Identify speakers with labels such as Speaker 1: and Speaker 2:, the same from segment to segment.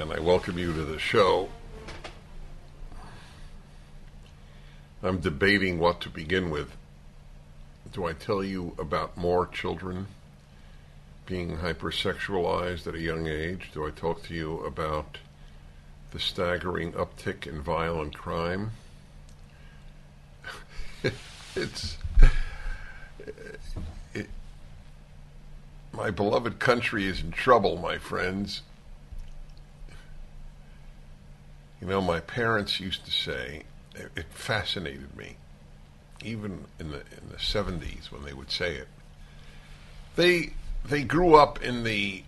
Speaker 1: and I welcome you to the show. I'm debating what to begin with. Do I tell you about more children being hypersexualized at a young age? Do I talk to you about the staggering uptick in violent crime? it's it, my beloved country is in trouble, my friends. You know, my parents used to say, it, it fascinated me, even in the in the seventies when they would say it. They they grew up in the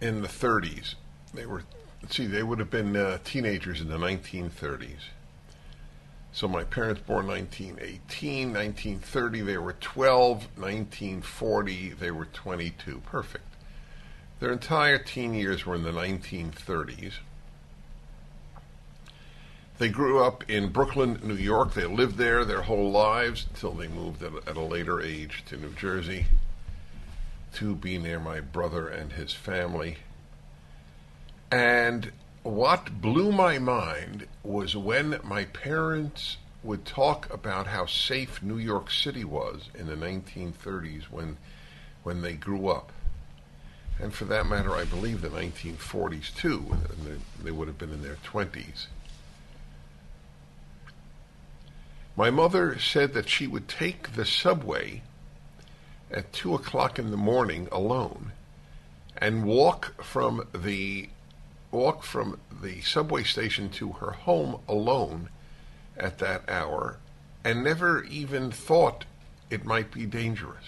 Speaker 1: in the thirties. They were see, they would have been uh, teenagers in the nineteen thirties. So my parents born 1918, 1930 they were 12, 1940 they were 22. Perfect. Their entire teen years were in the 1930s. They grew up in Brooklyn, New York. They lived there their whole lives until they moved at, a later age to New Jersey to be near my brother and his family. And what blew my mind was when my parents would talk about how safe New York City was in the 1930s when when they grew up. And for that matter, I believe the 1940s too, they would have been in their 20s. My mother said that she would take the subway at two o'clock in the morning alone and walk from the walk from the subway station to her home alone at that hour and never even thought it might be dangerous.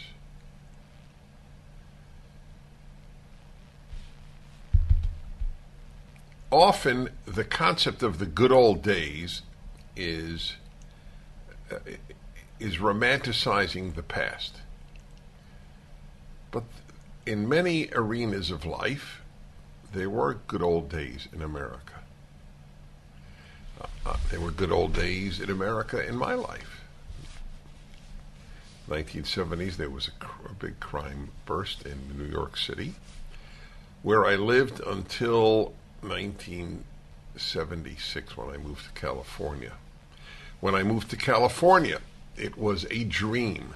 Speaker 1: Often the concept of the good old days is is romanticizing the past. But in many arenas of life, there were good old days in America. Uh, uh, there were good old days in America in my life. 1970s, there was a, cr- a big crime burst in New York City, where I lived until 1976 when I moved to California. When I moved to California, it was a dream.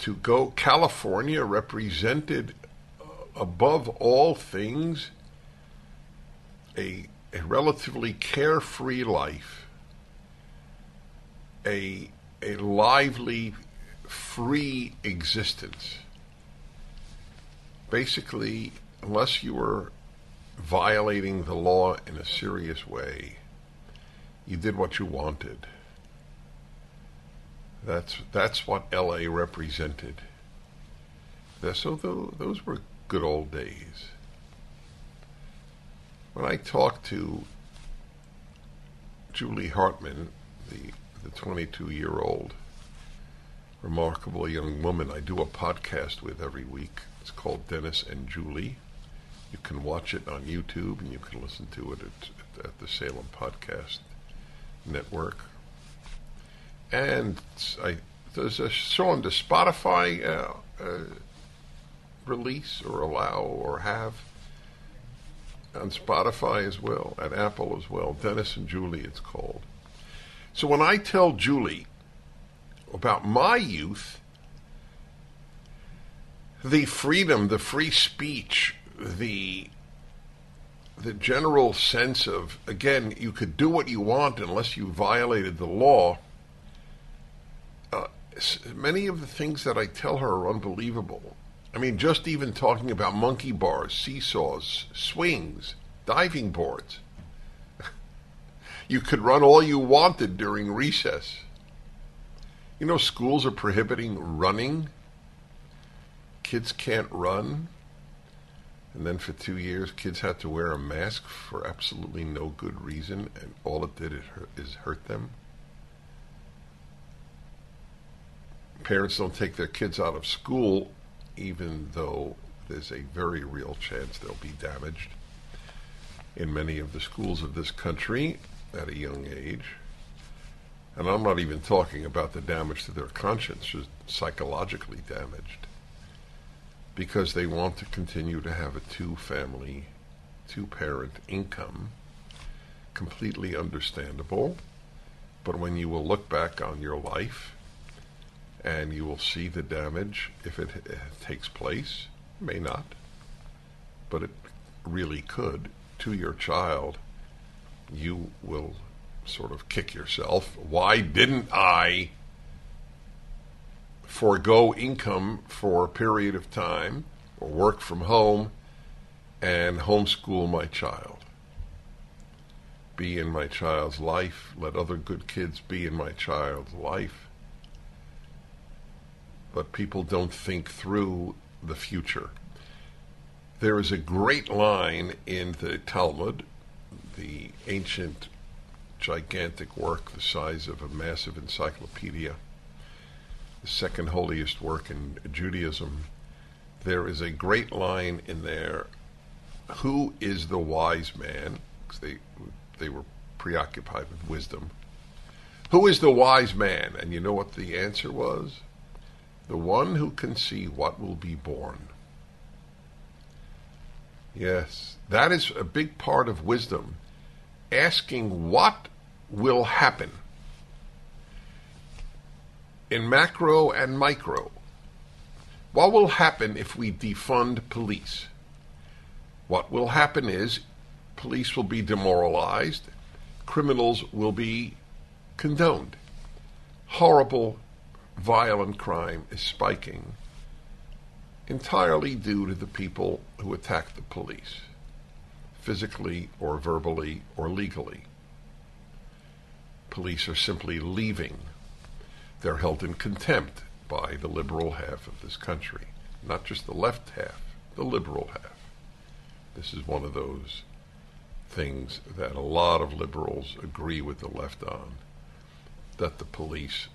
Speaker 1: To go, California represented, uh, above all things, a, a relatively carefree life, a, a lively, free existence. Basically, unless you were violating the law in a serious way, you did what you wanted. That's that's what L.A. represented. So those were good old days. When I talked to Julie Hartman, the the 22 year old remarkable young woman I do a podcast with every week. It's called Dennis and Julie. You can watch it on YouTube and you can listen to it at, at the Salem Podcast network. And I, there's a song to Spotify uh, uh, release or allow or have on Spotify as well, at Apple as well. Dennis and Julie, it's called. So when I tell Julie about my youth, the freedom, the free speech, the the general sense of again, you could do what you want unless you violated the law. Uh, many of the things that I tell her are unbelievable. I mean, just even talking about monkey bars, seesaws, swings, diving boards. you could run all you wanted during recess. You know, schools are prohibiting running. Kids can't run. And then for two years, kids had to wear a mask for absolutely no good reason, and all it did is hurt, them. Parents don't take their kids out of school, even though there's a very real chance they'll be damaged in many of the schools of this country at a young age. And I'm not even talking about the damage to their conscience, just psychologically damaged because they want to continue to have a two family, two parent income. Completely understandable. But when you will look back on your life and you will see the damage if it, uh, takes place, may not, but it really could, to your child, you will sort of kick yourself. Why didn't I? Forego income for a period of time or work from home and homeschool my child. Be in my child's life. Let other good kids be in my child's life. But people don't think through the future. There is a great line in the Talmud, the ancient, gigantic work the size of a massive encyclopedia second holiest work in Judaism, there is a great line in there. Who is the wise man? Because they they were preoccupied with wisdom. Who is the wise man? And you know what the answer was? The one who can see what will be born. Yes, that is a big part of wisdom. Asking what will happen in macro and micro. What will happen if we defund police? What will happen is police will be demoralized, criminals will be condoned. Horrible, violent crime is spiking entirely due to the people who attack the police, physically or verbally or legally. Police are simply leaving they're held in contempt by the liberal half of this country, not just the left half, the liberal half. This is one of those things that a lot of liberals agree with the left on that the police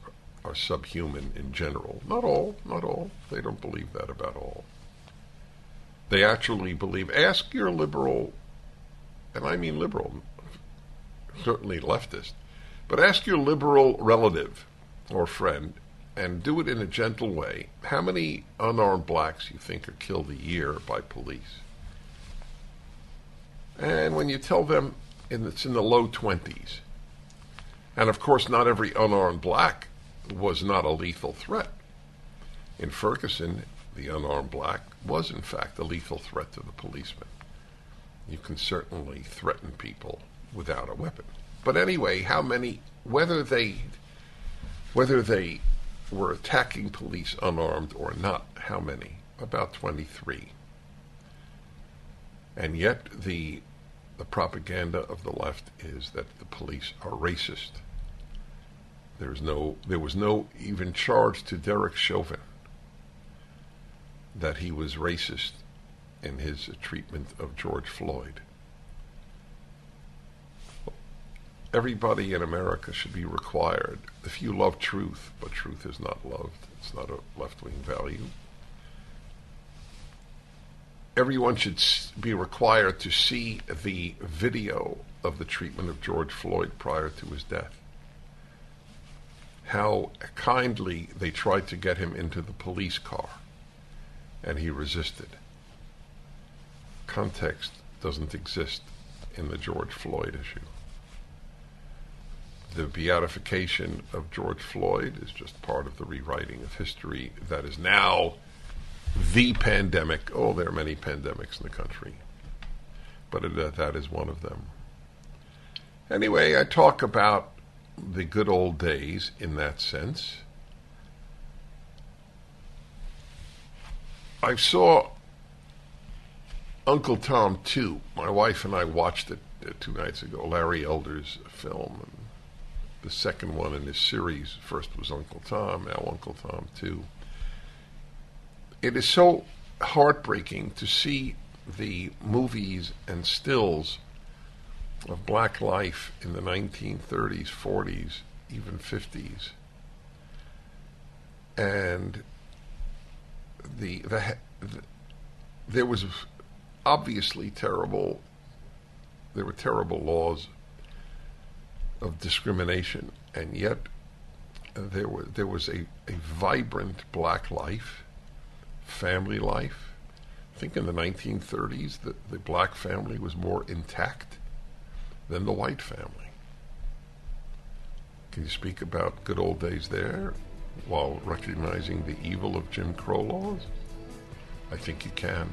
Speaker 1: are subhuman in general. Not all, not all. They don't believe that about all. They actually believe, ask your liberal, and I mean liberal, certainly leftist, but ask your liberal relative or friend and do it in a gentle way. How many unarmed blacks you think are killed a year by police? And when you tell them it's in the low 20s, and of course, not every unarmed black was not a lethal threat. In Ferguson, the unarmed black was, in fact, a lethal threat to the policeman. You can certainly threaten people without a weapon. But anyway, how many, whether they whether they were attacking police unarmed or not, how many? About 23. And yet the the propaganda of the left is that the police are racist. There's no there was no even charge to Derek Chauvin that he was racist in his treatment of George Floyd. Everybody in America should be required. If you love truth, but truth is not loved, it's not a left wing value. Everyone should be required to see the video of the treatment of George Floyd prior to his death. How kindly they tried to get him into the police car, and he resisted. Context doesn't exist in the George Floyd issue the beatification of George Floyd is just part of the rewriting of history that is now the pandemic. Oh, there are many pandemics in the country, but it, uh, that is one of them. Anyway, I talk about the good old days in that sense. I saw Uncle Tom 2. My wife and I watched it uh, two nights ago, Larry Elder's film. The second one in this series. First was Uncle Tom, now Uncle Tom 2. It is so heartbreaking to see the movies and stills of black life in the 1930s, 40s, even 50s. And the, the, the there was obviously terrible there were terrible laws of discrimination and yet there was there was a, a vibrant black life family life I think in the 1930s the, the black family was more intact than the white family. Can you speak about good old days there while recognizing the evil of Jim Crow laws? I think you can.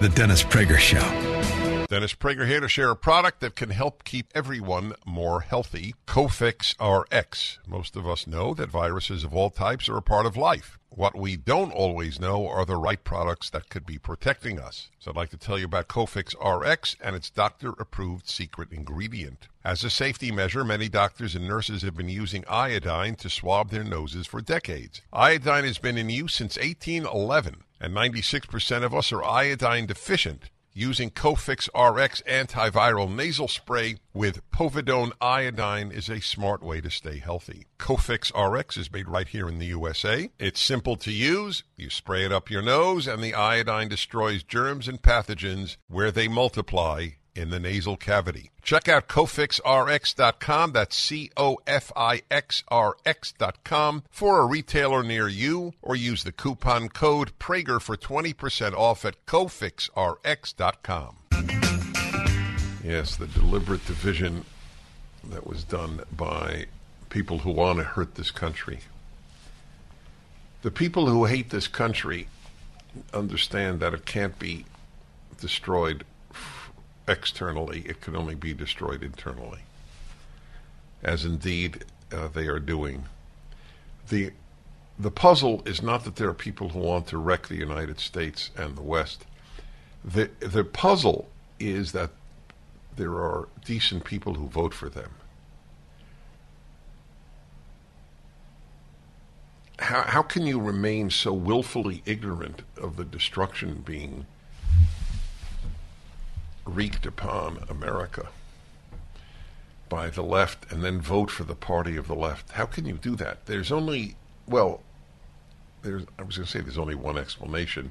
Speaker 2: The Dennis Prager Show.
Speaker 1: Dennis Prager here to share a product that can help keep everyone more healthy Cofix RX. Most of us know that viruses of all types are a part of life. What we don't always know are the right products that could be protecting us. So I'd like to tell you about Cofix RX and its doctor approved secret ingredient. As a safety measure, many doctors and nurses have been using iodine to swab their noses for decades. Iodine has been in use since 1811, and 96% of us are iodine deficient using Cofix RX antiviral nasal spray with povidone iodine is a smart way to stay healthy. Cofix RX is made right here in the USA. It's simple to use. You spray it up your nose and the iodine destroys germs and pathogens where they multiply in the nasal cavity. Check out cofixrx.com. That's C O F I X R X.com for a retailer near you or use the coupon code Prager for 20% off at cofixrx.com. Yes, the deliberate division that was done by people who want to hurt this country. The people who hate this country understand that it can't be destroyed externally, it can only be destroyed internally, as indeed uh, they are doing. The, the puzzle is not that there are people who want to wreck the United States and the West. The, the puzzle is that there are decent people who vote for them. How, how can you remain so willfully ignorant of the destruction being wreaked upon America by the left and then vote for the party of the left. How can you do that? There's only, well, there's, I was going to say there's only one explanation,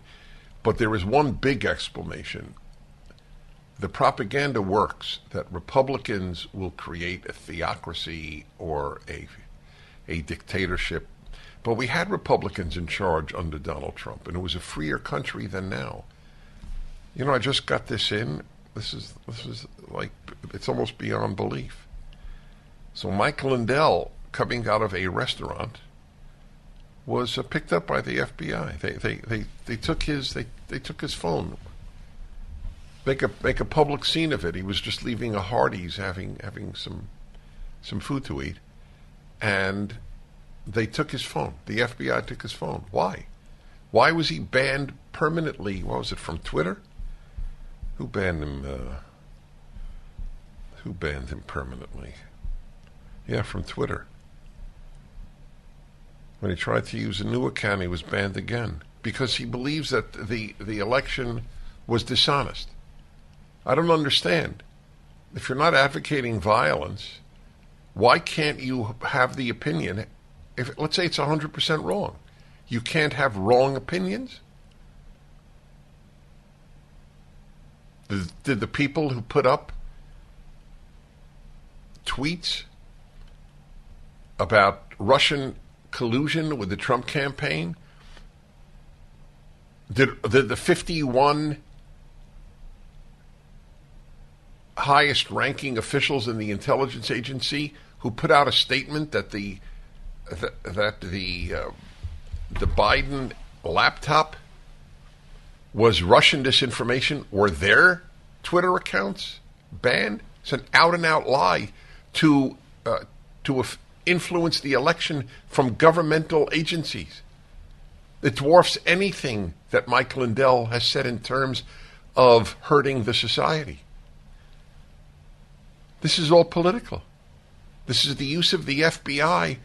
Speaker 1: but there is one big explanation. The propaganda works that Republicans will create a theocracy or a, a dictatorship. But we had Republicans in charge under Donald Trump, and it was a freer country than now. You know, I just got this in. This is this is like it's almost beyond belief. So Mike Lindell, coming out of a restaurant, was uh, picked up by the FBI. They, they they they took his they they took his phone. Make a make a public scene of it. He was just leaving a Hardee's, having having some some food to eat, and they took his phone. The FBI took his phone. Why? Why was he banned permanently? What was it from Twitter? Who banned him? Uh, who banned him permanently? Yeah, from Twitter. When he tried to use a new account, he was banned again because he believes that the the election was dishonest. I don't understand. If you're not advocating violence, why can't you have the opinion? If let's say it's 100% wrong, you can't have wrong opinions. Did, the people who put up tweets about Russian collusion with the Trump campaign? Did, did the 51 highest ranking officials in the intelligence agency who put out a statement that the that, that the uh, the Biden laptop was Russian disinformation? Were their Twitter accounts banned? It's an out and out lie to uh, to influence the election from governmental agencies. It dwarfs anything that Mike Lindell has said in terms of hurting the society. This is all political. This is the use of the FBI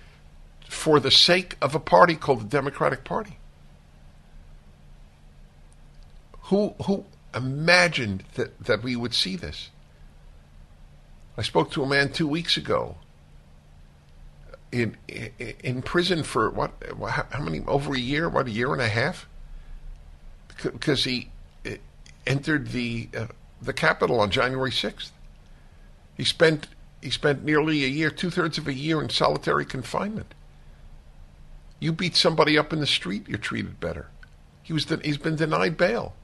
Speaker 1: for the sake of a party called the Democratic Party. Who who imagined that, that we would see this? I spoke to a man two weeks ago in in prison for what? How many? Over a year? What? A year and a half? Because he entered the uh, the Capitol on January sixth. He spent he spent nearly a year, two thirds of a year in solitary confinement. You beat somebody up in the street, you're treated better. He was he's been denied bail.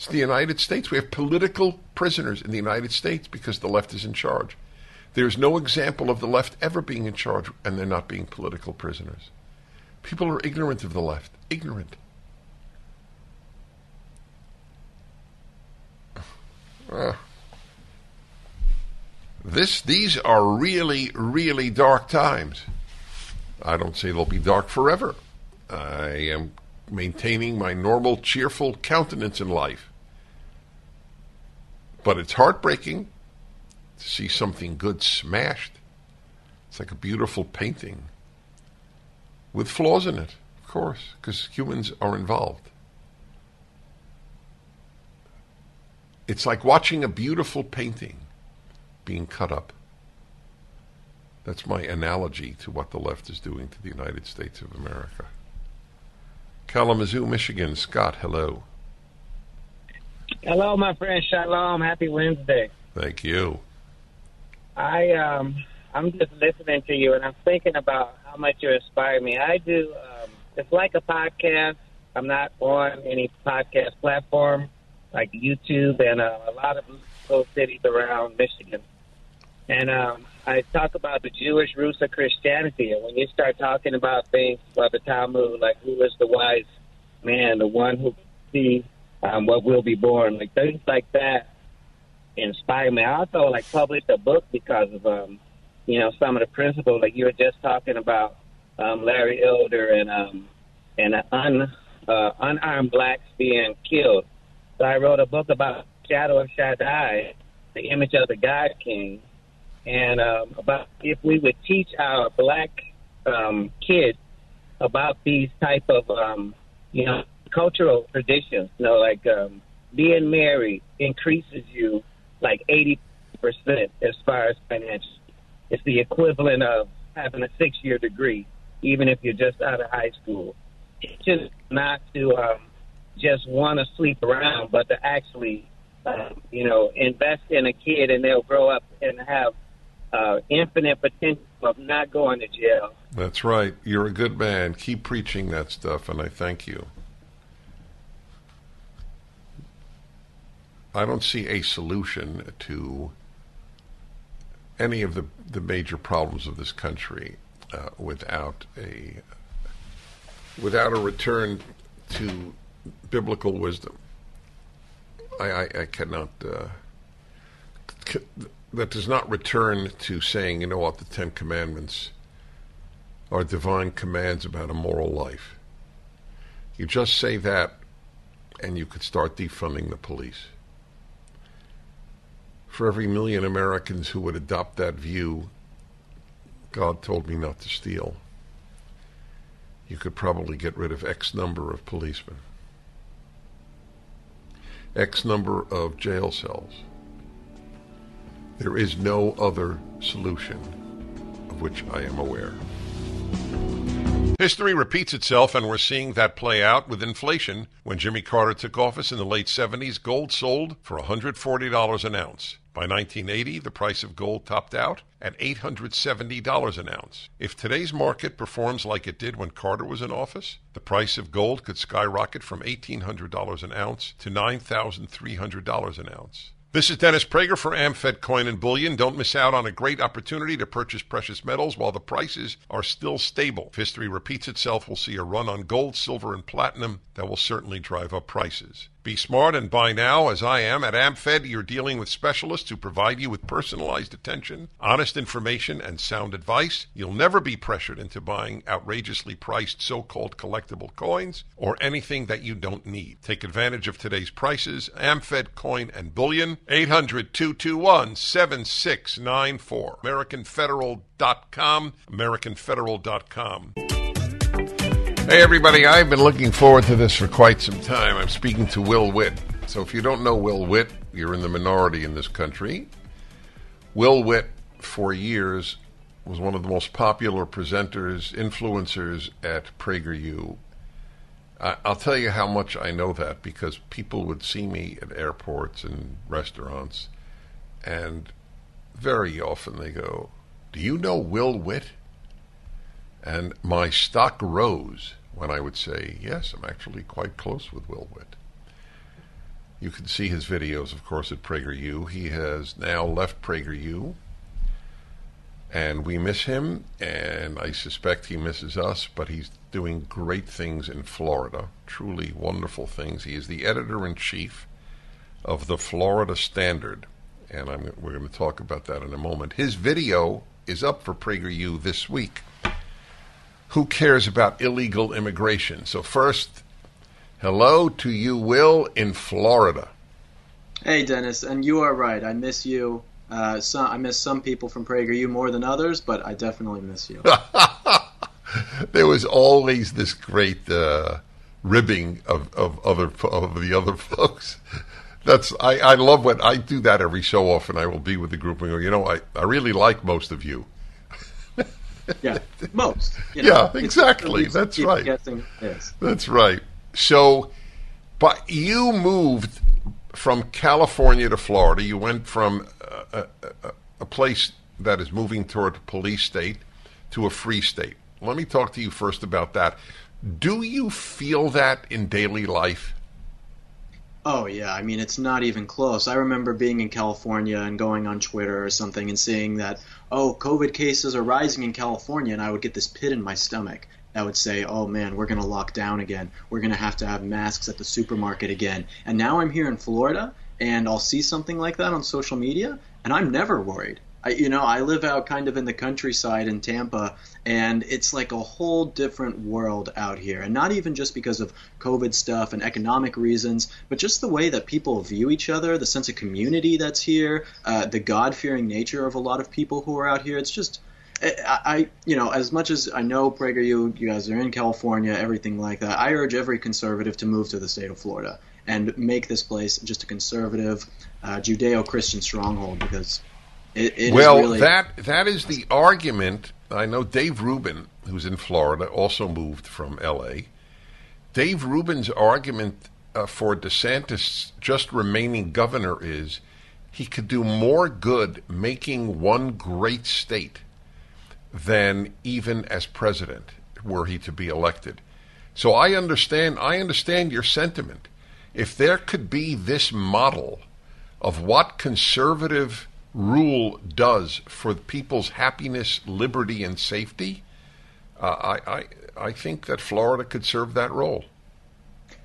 Speaker 1: It's the United States. We have political prisoners in the United States because the left is in charge. There's no example of the left ever being in charge and they're not being political prisoners. People are ignorant of the left. Ignorant. Uh, this, these are really, really dark times. I don't say they'll be dark forever. I am maintaining my normal, cheerful countenance in life. But it's heartbreaking to see something good smashed. It's like a beautiful painting with flaws in it, of course, because humans are involved. It's like watching a beautiful painting being cut up. That's my analogy to what the left is doing to the United States of America. Kalamazoo, Michigan. Scott, hello.
Speaker 3: Hello, my friend. Shalom. Happy Wednesday.
Speaker 1: Thank you.
Speaker 3: I um, I'm just listening to you, and I'm thinking about how much you inspire me. I do. Um, it's like a podcast. I'm not on any podcast platform like YouTube and uh, a lot of little cities around Michigan. And um, I talk about the Jewish roots of Christianity. And when you start talking about things about the Talmud, like who is the wise man, the one who sees um, what will be born. Like things like that inspire me. I also like published a book because of um, you know some of the principles. Like you were just talking about um, Larry Elder and um, and un, uh, unarmed blacks being killed. So I wrote a book about Shadow of Shaddai, the image of the God King, and um, about if we would teach our black um, kids about these type of um, you know cultural traditions. You know, like um, being married increases you like eighty percent as far as financial. It's the equivalent of having a six-year degree, even if you're just out of high school. It's just not to um, just want to sleep around, but to actually, um, you know, invest in a kid and they'll grow up and have uh, infinite potential of not going to jail.
Speaker 1: That's right. You're a good man. Keep preaching that stuff, and I thank you. I don't see a solution to any of the, the major problems of this country uh, without a without a return to biblical wisdom. I, I, I cannot. Uh, c- that does not return to saying, you know what, the Ten Commandments are divine commands about a moral life. You just say that, and you could start defunding the police for every million Americans who would adopt that view, God told me not to steal. You could probably get rid of X number of policemen, X number of jail cells. There is no other solution of which I am aware. History repeats itself, and we're seeing that play out with inflation. When Jimmy Carter took office in the late 70s, gold sold for $140 an ounce. By 1980, the price of gold topped out at $870 an ounce. If today's market performs like it did when Carter was in office, the price of gold could skyrocket from $1,800 an ounce to $9,300 an ounce. This is Dennis Prager for AmFed Coin and Bullion. Don't miss out on a great opportunity to purchase precious metals while the prices are still stable. If history repeats itself, we'll see a run on gold, silver, and platinum that will certainly drive up prices. Be smart and buy now, as I am. At AmFed, you're dealing with specialists who provide you with personalized attention, honest information, and sound advice. You'll never be pressured into buying outrageously priced so called collectible coins or anything that you don't need. Take advantage of today's prices. AmFed Coin and Bullion, 800 221 7694. AmericanFederal.com. AmericanFederal.com. Hey, everybody, I've been looking forward to this for quite some time. I'm speaking to Will Witt. So, if you don't know Will Witt, you're in the minority in this country. Will Witt, for years, was one of the most popular presenters, influencers at PragerU. I'll tell you how much I know that because people would see me at airports and restaurants, and very often they go, Do you know Will Witt? And my stock rose when I would say, Yes, I'm actually quite close with Will Witt. You can see his videos, of course, at PragerU. He has now left PragerU, and we miss him, and I suspect he misses us, but he's doing great things in Florida, truly wonderful things. He is the editor in chief of the Florida Standard, and I'm, we're going to talk about that in a moment. His video is up for PragerU this week. Who cares about illegal immigration? So, first, hello to you, Will, in Florida.
Speaker 4: Hey, Dennis, and you are right. I miss you. Uh, some, I miss some people from PragerU more than others, but I definitely miss you.
Speaker 1: there was always this great uh, ribbing of, of other of the other folks. That's I, I love when I do that every so often. I will be with the group and go, you know, I, I really like most of you.
Speaker 4: yeah, most. You
Speaker 1: yeah, exactly. That's right.
Speaker 4: Guessing, yes.
Speaker 1: That's right. So, but you moved from California to Florida. You went from a, a, a place that is moving toward a police state to a free state. Let me talk to you first about that. Do you feel that in daily life?
Speaker 4: Oh yeah, I mean it's not even close. I remember being in California and going on Twitter or something and seeing that oh COVID cases are rising in California, and I would get this pit in my stomach that would say, oh man, we're going to lock down again. We're going to have to have masks at the supermarket again. And now I'm here in Florida, and I'll see something like that on social media, and I'm never worried. I, you know, I live out kind of in the countryside in Tampa, and it's like a whole different world out here. And not even just because of COVID stuff and economic reasons, but just the way that people view each other, the sense of community that's here, uh, the God fearing nature of a lot of people who are out here. It's just. I, I, you know, as much as I know PragerU, you you guys are in California, everything like that. I urge every conservative to move to the state of Florida and make this place just a conservative, uh, Judeo-Christian stronghold because it, it
Speaker 1: well,
Speaker 4: really
Speaker 1: that that is the argument. I know Dave Rubin, who's in Florida, also moved from L.A. Dave Rubin's argument uh, for DeSantis just remaining governor is he could do more good making one great state than even as president were he to be elected. So I understand I understand your sentiment. If there could be this model of what conservative rule does for people's happiness, liberty, and safety, uh, I, I I think that Florida could serve that role.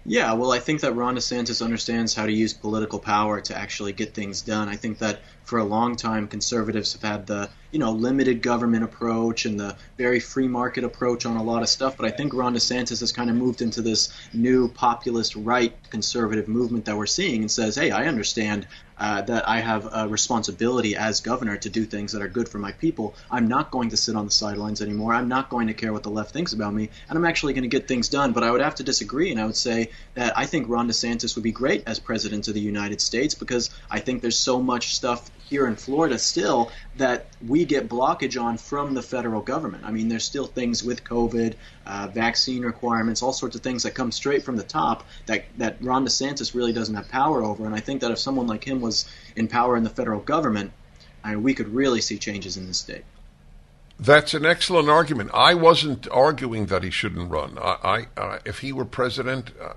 Speaker 4: Yeah, well, I think that Ron DeSantis understands how to use political power to actually get things done. I think that for a long time, conservatives have had the you know limited government approach and the very free market approach on a lot of stuff. But I think Ron DeSantis has kind of moved into this new populist right conservative movement that we're seeing and says, hey, I understand uh, that I have a responsibility as governor to do things that are good for my people. I'm not going to sit on the sidelines anymore. I'm not going to care what the left thinks about me, and I'm actually going to get things done. But I would have to disagree, and I would say that I think Ron DeSantis would be great as president of the United States because I think there's so much stuff here in Florida still that we get blockage on from the federal government. I mean, there's still things with COVID, uh, vaccine requirements, all sorts of things that come straight from the top that, that Ron DeSantis really doesn't have power over. And I think that if someone like him was in power in the federal government, I mean, we could really see changes in the state.
Speaker 1: That's an excellent argument. I wasn't arguing that he shouldn't run. I, I uh, if he were president, uh,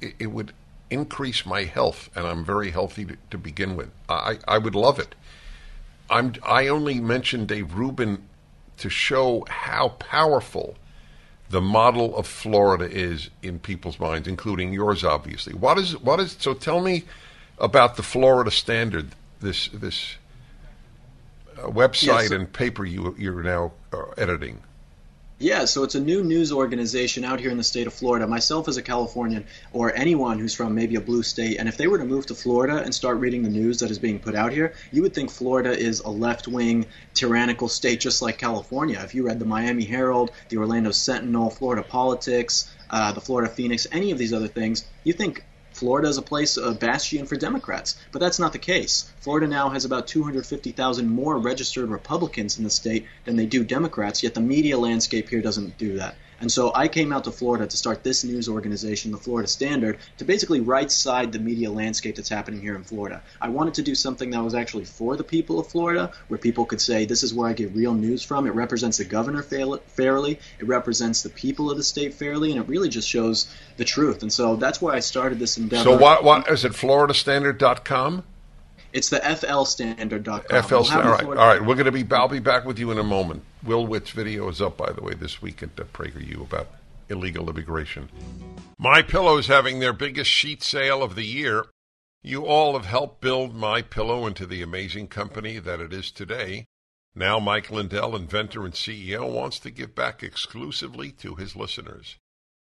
Speaker 1: it, it would increase my health, and I'm very healthy to, to begin with. I, I would love it. I'm, I only mentioned Dave Rubin to show how powerful the model of Florida is in people's minds, including yours, obviously. What is what is? So tell me about the Florida Standard, this this uh, website
Speaker 4: Yes.
Speaker 1: and paper you you're now uh, editing.
Speaker 4: Yeah, so it's a new news organization out here in the state of Florida. Myself as a Californian, or anyone who's from maybe a blue state, and if they were to move to Florida and start reading the news that is being put out here, you would think Florida is a left wing, tyrannical state just like California. If you read the Miami Herald, the Orlando Sentinel, Florida Politics, uh, the Florida Phoenix, any of these other things, you think Florida is a place, a bastion for Democrats. But that's not the case. Florida now has about 250,000 more registered Republicans in the state than they do Democrats, yet the media landscape here doesn't do that. And so I came out to Florida to start this news organization, the Florida Standard, to basically right side the media landscape that's happening here in Florida. I wanted to do something that was actually for the people of Florida, where people could say, this is where I get real news from. It represents the governor fairly, it represents the people of the state fairly, and it really just shows the truth. And so that's why I started this endeavor.
Speaker 1: So what what is it? FloridaStandard.com.
Speaker 4: It's the FLStandard.com.
Speaker 1: FL.
Speaker 4: Have
Speaker 1: all right, all We're going to be. I'll be back with you in a moment. Will Witt's video is up, by the way, this week at uh, PragerU about illegal immigration. My Pillow is having their biggest sheet sale of the year. You all have helped build My Pillow into the amazing company that it is today. Now, Mike Lindell, inventor and CEO, wants to give back exclusively to his listeners.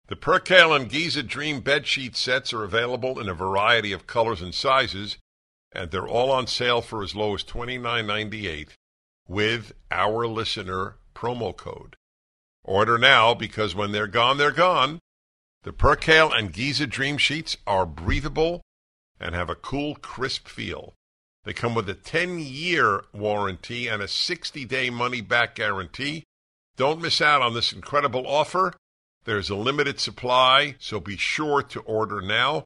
Speaker 1: The Percale and Giza Dream bed sheet sets are available in a variety of colors and sizes, and they're all on sale for as low as $29.98 with our listener promo code. Order now because when they're gone, they're gone. The Percale and Giza Dream Sheets are breathable and have a cool, crisp feel. They come with a 10 year warranty and a 60 day money back guarantee. Don't miss out on this incredible offer. There's a limited supply, so be sure to order now.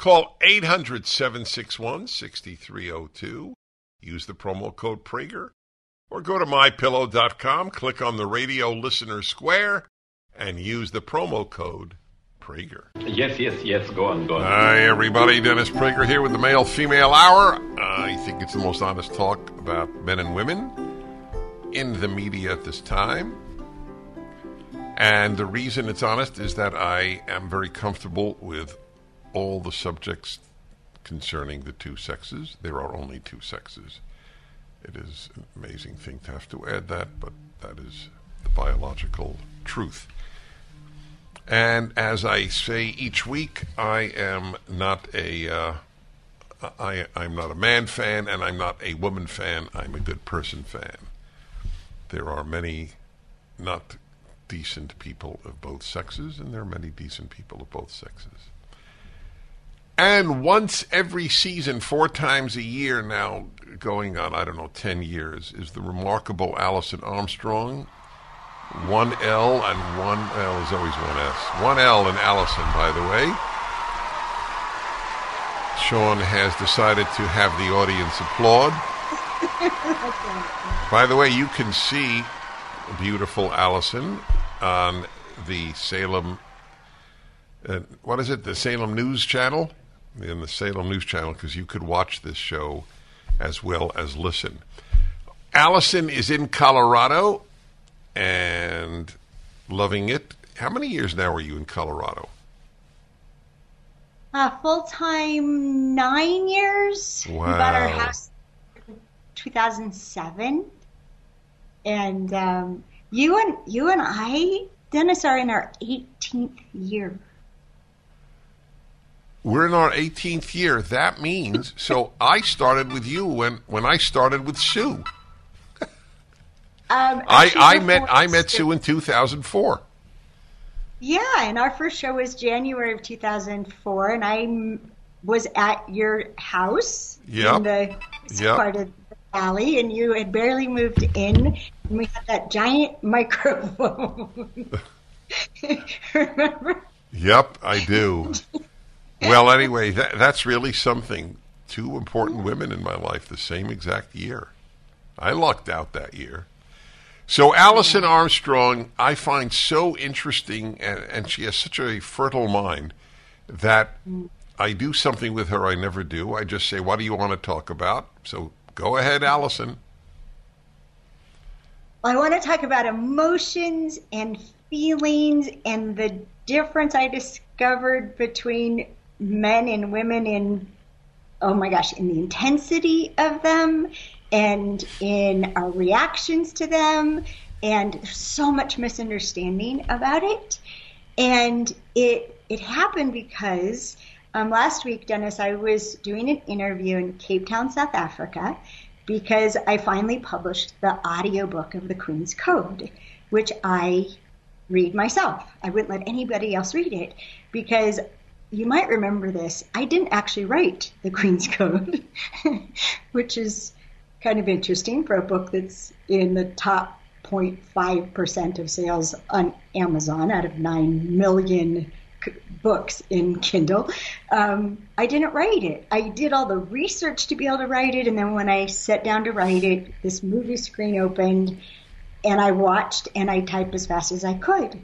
Speaker 1: Call 800 761 6302. Use the promo code Prager. Or go to mypillow.com, click on the radio listener square, and use the promo code Prager.
Speaker 5: Yes, yes, yes. Go on, go on.
Speaker 1: Hi, everybody. Dennis Prager here with the Male Female Hour. Uh, I think it's the most honest talk about men and women in the media at this time. And the reason it's honest is that I am very comfortable with all the subjects concerning the two sexes. There are only two sexes. It is an amazing thing to have to add that, but that is the biological truth. And as I say each week, I am not a uh, I, I'm not a man fan, and I'm not a woman fan. I'm a good person fan. There are many not decent people of both sexes, and there are many decent people of both sexes. And once every season, four times a year now, going on, I don't know, 10 years, is the remarkable Alison Armstrong. One L and one L is always one S. One L and Alison, by the way. Sean has decided to have the audience applaud. By the way, you can see beautiful Alison on the Salem, uh, what is it, the Salem News Channel? In the Salem News Channel, because you could watch this show as well as listen. Alison is in Colorado and loving it. How many years now are you in Colorado?
Speaker 6: Uh, full time nine years. Wow. We bought our house in 2007, and um, you and you and I, Dennis, are in our 18th year.
Speaker 1: We're in our 18th year. That means so I started with you when when I started with Sue.
Speaker 6: Um,
Speaker 1: I, I met I met Sue in 2004.
Speaker 6: Yeah, and our first show was January of 2004, and I was at your house
Speaker 1: Yep.
Speaker 6: in the
Speaker 1: Yep.
Speaker 6: part of the valley, and you had barely moved in, and we had that giant microphone. Remember?
Speaker 1: Yep, I do. Well, anyway, that, that's really something. Two important women in my life the same exact year. I lucked out that year. So Alison mm-hmm. Armstrong, I find so interesting, and, and she has such a fertile mind that mm. I do something with her I never do. I just say, "What do you want to talk about?" So go ahead, Alison.
Speaker 6: I want to talk about emotions and feelings and the difference I discovered between men and women in, oh my gosh, in the intensity of them and in our reactions to them. And there's so much misunderstanding about it. And it, it happened because um, last week, Dennis, I was doing an interview in Cape Town, South Africa, because I finally published the audiobook of the Queen's Code, which I read myself. I wouldn't let anybody else read it because you might remember this. I didn't actually write the Queen's Code, which is kind of interesting for a book that's in the top 0.5% of sales on Amazon out of 9 million books in Kindle. Um, I didn't write it. I did all the research to be able to write it, and then when I sat down to write it, this movie screen opened, and I watched and I typed as fast as I could.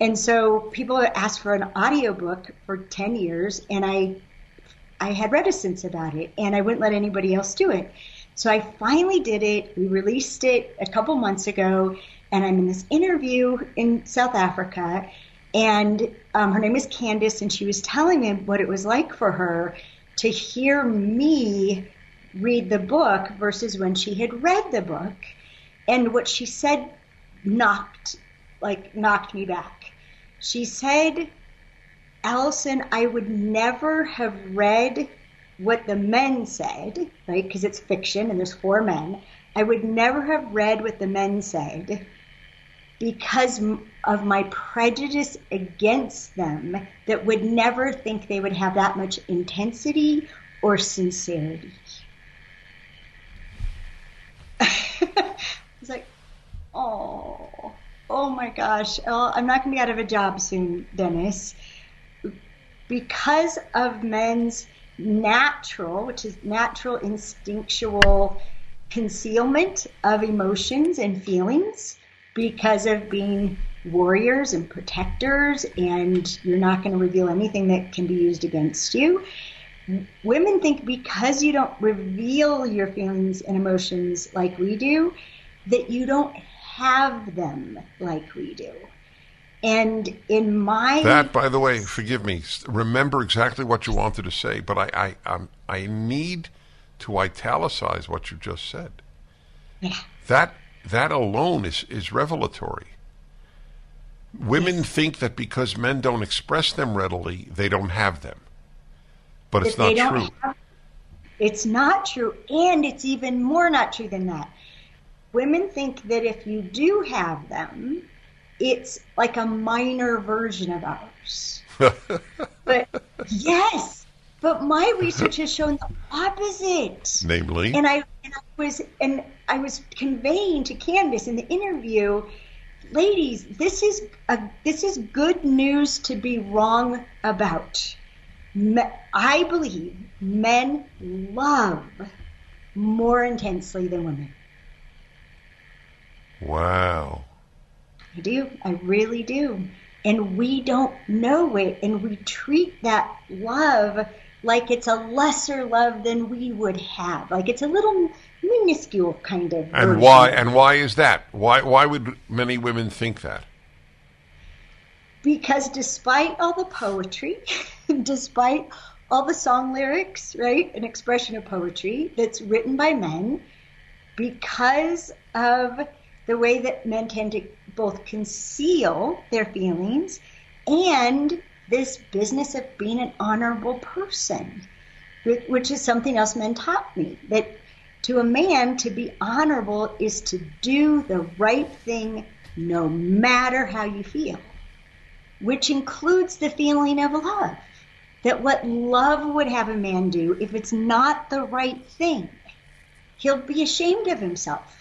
Speaker 6: And so people asked for an audiobook for 10 years, and I I had reticence about it, and I wouldn't let anybody else do it. So I finally did it. We released it a couple months ago, and I'm in this interview in South Africa, and um, her name is Candice, and she was telling me what it was like for her to hear me read the book versus when she had read the book. And what she said knocked, like, knocked me back. She said, Alison, I would never have read what the men said, right? Because it's fiction and there's four men. I would never have read what the men said because of my prejudice against them that would never think they would have that much intensity or sincerity. it's like, oh, oh my gosh, oh, I'm not going to be out of a job soon, Dennis. Because of men's natural, which is natural instinctual concealment of emotions and feelings, because of being warriors and protectors, and you're not going to reveal anything that can be used against you. Women think because you don't reveal your feelings and emotions like we do, that you don't have them like we do. And in my
Speaker 1: that, by the way, forgive me. Remember exactly what you wanted to say, but I I um, I need to italicize what you just said.
Speaker 6: Yeah.
Speaker 1: That that alone is, is revelatory. Women
Speaker 6: Yes.
Speaker 1: think that because men don't express them readily, they don't have them. But it's
Speaker 6: they
Speaker 1: not true.
Speaker 6: have- it's not true, and it's even more not true than that. Women think that if you do have them, it's like a minor version of ours. but yes, but my research has shown the opposite.
Speaker 1: Namely,
Speaker 6: And I and I was and I was conveying to Candace in the interview, ladies, this is a this is good news to be wrong about. Me, I believe men love more intensely than women.
Speaker 1: Wow.
Speaker 6: I do. I really do. And we don't know it, and we treat that love like it's a lesser love than we would have. Like it's a little minuscule kind of.
Speaker 1: And why and why is that? Why why would many women think that?
Speaker 6: Because despite all the poetry, despite all the song lyrics, right, an expression of poetry that's written by men, because of the way that men tend to both conceal their feelings and this business of being an honorable person, which is something else men taught me that to a man to be honorable is to do the right thing no matter how you feel, which includes the feeling of love. That what love would have a man do if it's not the right thing, he'll be ashamed of himself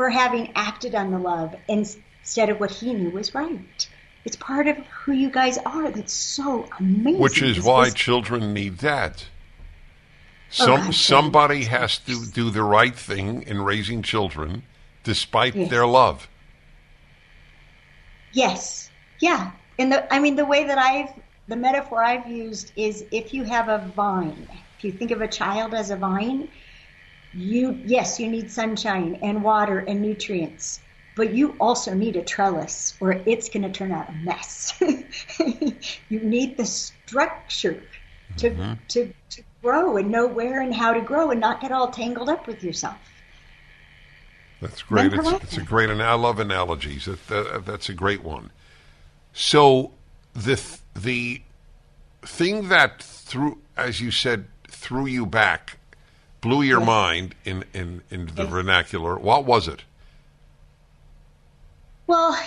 Speaker 6: for having acted on the love instead of what he knew was right. It's part of who you guys are. That's so amazing.
Speaker 1: Which is
Speaker 6: This
Speaker 1: why
Speaker 6: was-
Speaker 1: children need that.
Speaker 6: Oh,
Speaker 1: Some
Speaker 6: God,
Speaker 1: somebody has to do the right thing in raising children despite
Speaker 6: Yes.
Speaker 1: their love.
Speaker 6: Yes. Yeah. And the I mean the way that I've the metaphor I've used is if you have a vine, if you think of a child as a vine, you yes, you need sunshine and water and nutrients, but you also need a trellis or it's going to turn out a mess. you need the structure to, mm-hmm. to to grow and know where and how to grow and not get all tangled up with yourself.
Speaker 1: That's great. It's, it's, a great, and I love analogies. That, that, that's a great one. So the the thing that threw, as you said, threw you back, blew your mind in in in the vernacular. What was it?
Speaker 6: Well,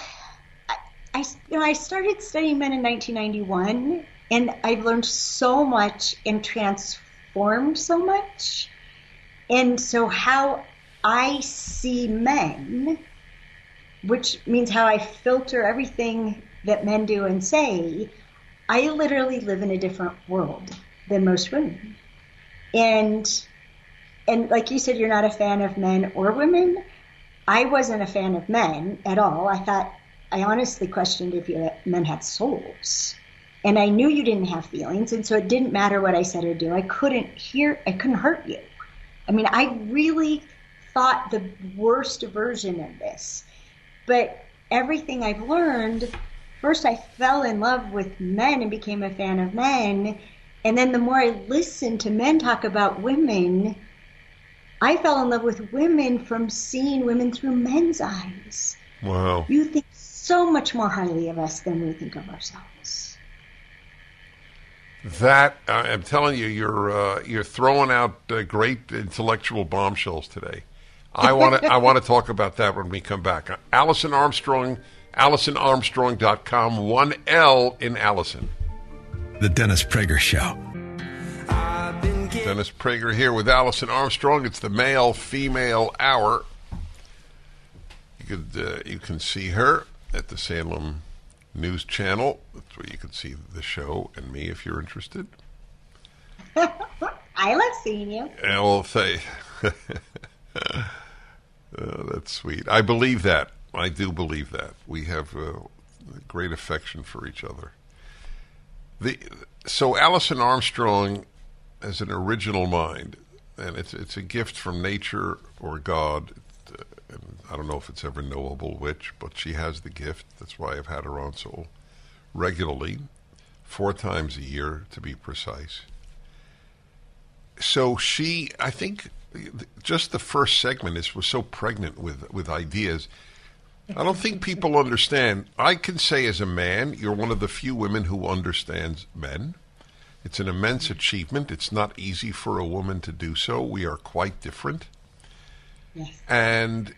Speaker 6: I, I you know I started studying men in 1991, and I've learned so much and transformed so much, and so how I see men, which means how I filter everything that men do and say, I literally live in a different world than most women. And and like you said, you're not a fan of men or women. I wasn't a fan of men at all. I thought I honestly questioned if you, men had souls. And I knew you didn't have feelings, and so it didn't matter what I said or do. I couldn't hear I couldn't hurt you. I mean, I really thought the worst version of this. But everything I've learned, first I fell in love with men and became a fan of men. And then the more I listened to men talk about women, I fell in love with women from seeing women through men's eyes.
Speaker 1: Wow.
Speaker 6: You think so much more highly of us than we think of ourselves.
Speaker 1: That I'm telling you, you're uh, you're throwing out uh, great intellectual bombshells today. I want to I want to talk about that when we come back. Alison Armstrong, AlisonArmstrong.com, one L in Alison.
Speaker 2: The Dennis Prager Show.
Speaker 1: Dennis Prager here with Alison Armstrong. It's the male female hour. You could uh, you can see her at the Salem News Channel. That's where you can see the show and me if you're interested.
Speaker 6: I love seeing you.
Speaker 1: I will say. Uh, that's sweet. I believe that. I do believe that. We have uh, great affection for each other. The so Alison Armstrong as an original mind, and it's it's a gift from nature or God. And I don't know if it's ever knowable which, but she has the gift. That's why I've had her on so regularly, four times a year to be precise. So she, I think, just the first segment is was so pregnant with with ideas. I don't think people understand. I can say as a man, you're one of the few women who understands men. It's an immense achievement. It's not easy for a woman to do so. We are quite different. Yes. And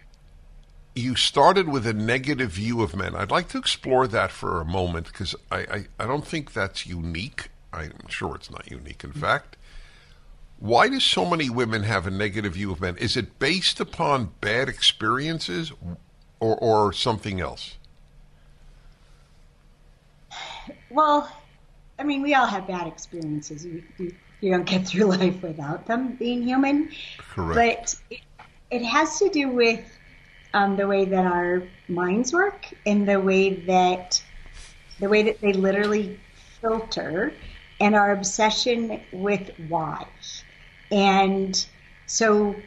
Speaker 1: you started with a negative view of men. I'd like to explore that for a moment because I, I, I, don't think that's unique. I'm sure it's not unique, in mm-hmm. fact. Why do so many women have a negative view of men? Is it based upon bad experiences or, or something else?
Speaker 6: Well, I mean, we all have bad experiences. You, you, you don't get through life without them being human.
Speaker 1: Correct.
Speaker 6: But it, it has to do with um, the way that our minds work and the way that the way that they literally filter and our obsession with why. And so,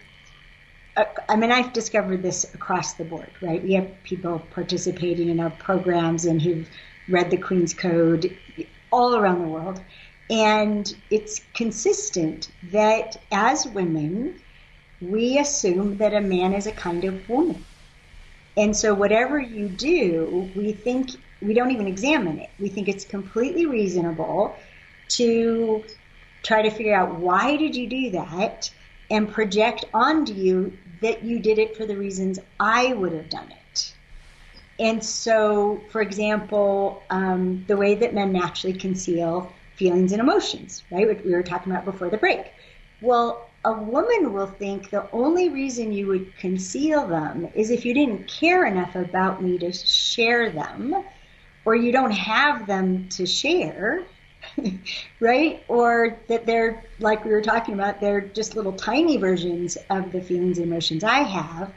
Speaker 6: uh, I mean, I've discovered this across the board, right? We have people participating in our programs and who've read the Queen's Code all around the world. And it's consistent that as women, we assume that a man is a kind of woman. And so, whatever you do, we think we don't even examine it. We think it's completely reasonable to try to figure out why did you do that and project onto you that you did it for the reasons I would have done it. And so, for example, um, the way that men naturally conceal feelings and emotions, right? What we were talking about before the break. Well, a woman will think the only reason you would conceal them is if you didn't care enough about me to share them, or you don't have them to share, right? Or that they're, like we were talking about, they're just little tiny versions of the feelings and emotions I have.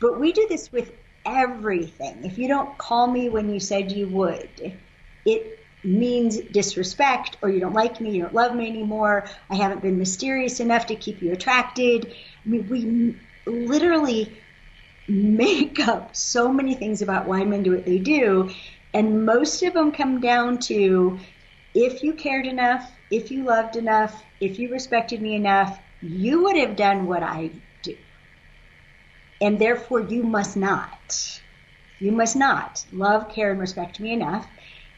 Speaker 6: But we do this with everything. If you don't call me when you said you would, it means disrespect or you don't like me, you don't love me anymore, I haven't been mysterious enough to keep you attracted. I mean, we literally make up so many things about why men do what they do, and most of them come down to if you cared enough, if you loved enough, if you respected me enough, you would have done what I. And therefore, you must not. You must not love, care, and respect me enough.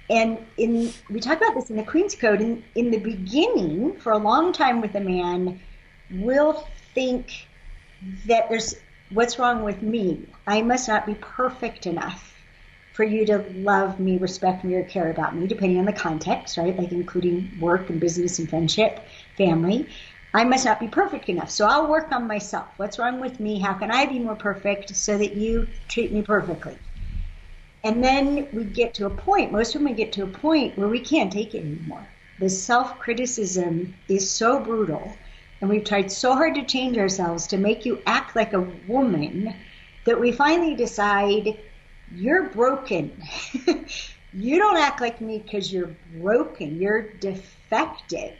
Speaker 6: And in we talk about this in the Queen's Code. In, in the beginning, for a long time with a man, we'll think that there's what's wrong with me. I must not be perfect enough for you to love me, respect me, or care about me, depending on the context, right? Like including work and business and friendship, family. I must not be perfect enough. So I'll work on myself. What's wrong with me? How can I be more perfect so that you treat me perfectly? And then we get to a point, most women get to a point where we can't take it anymore. The self criticism is so brutal, and we've tried so hard to change ourselves to make you act like a woman that we finally decide you're broken. you don't act like me because you're broken. You're defective.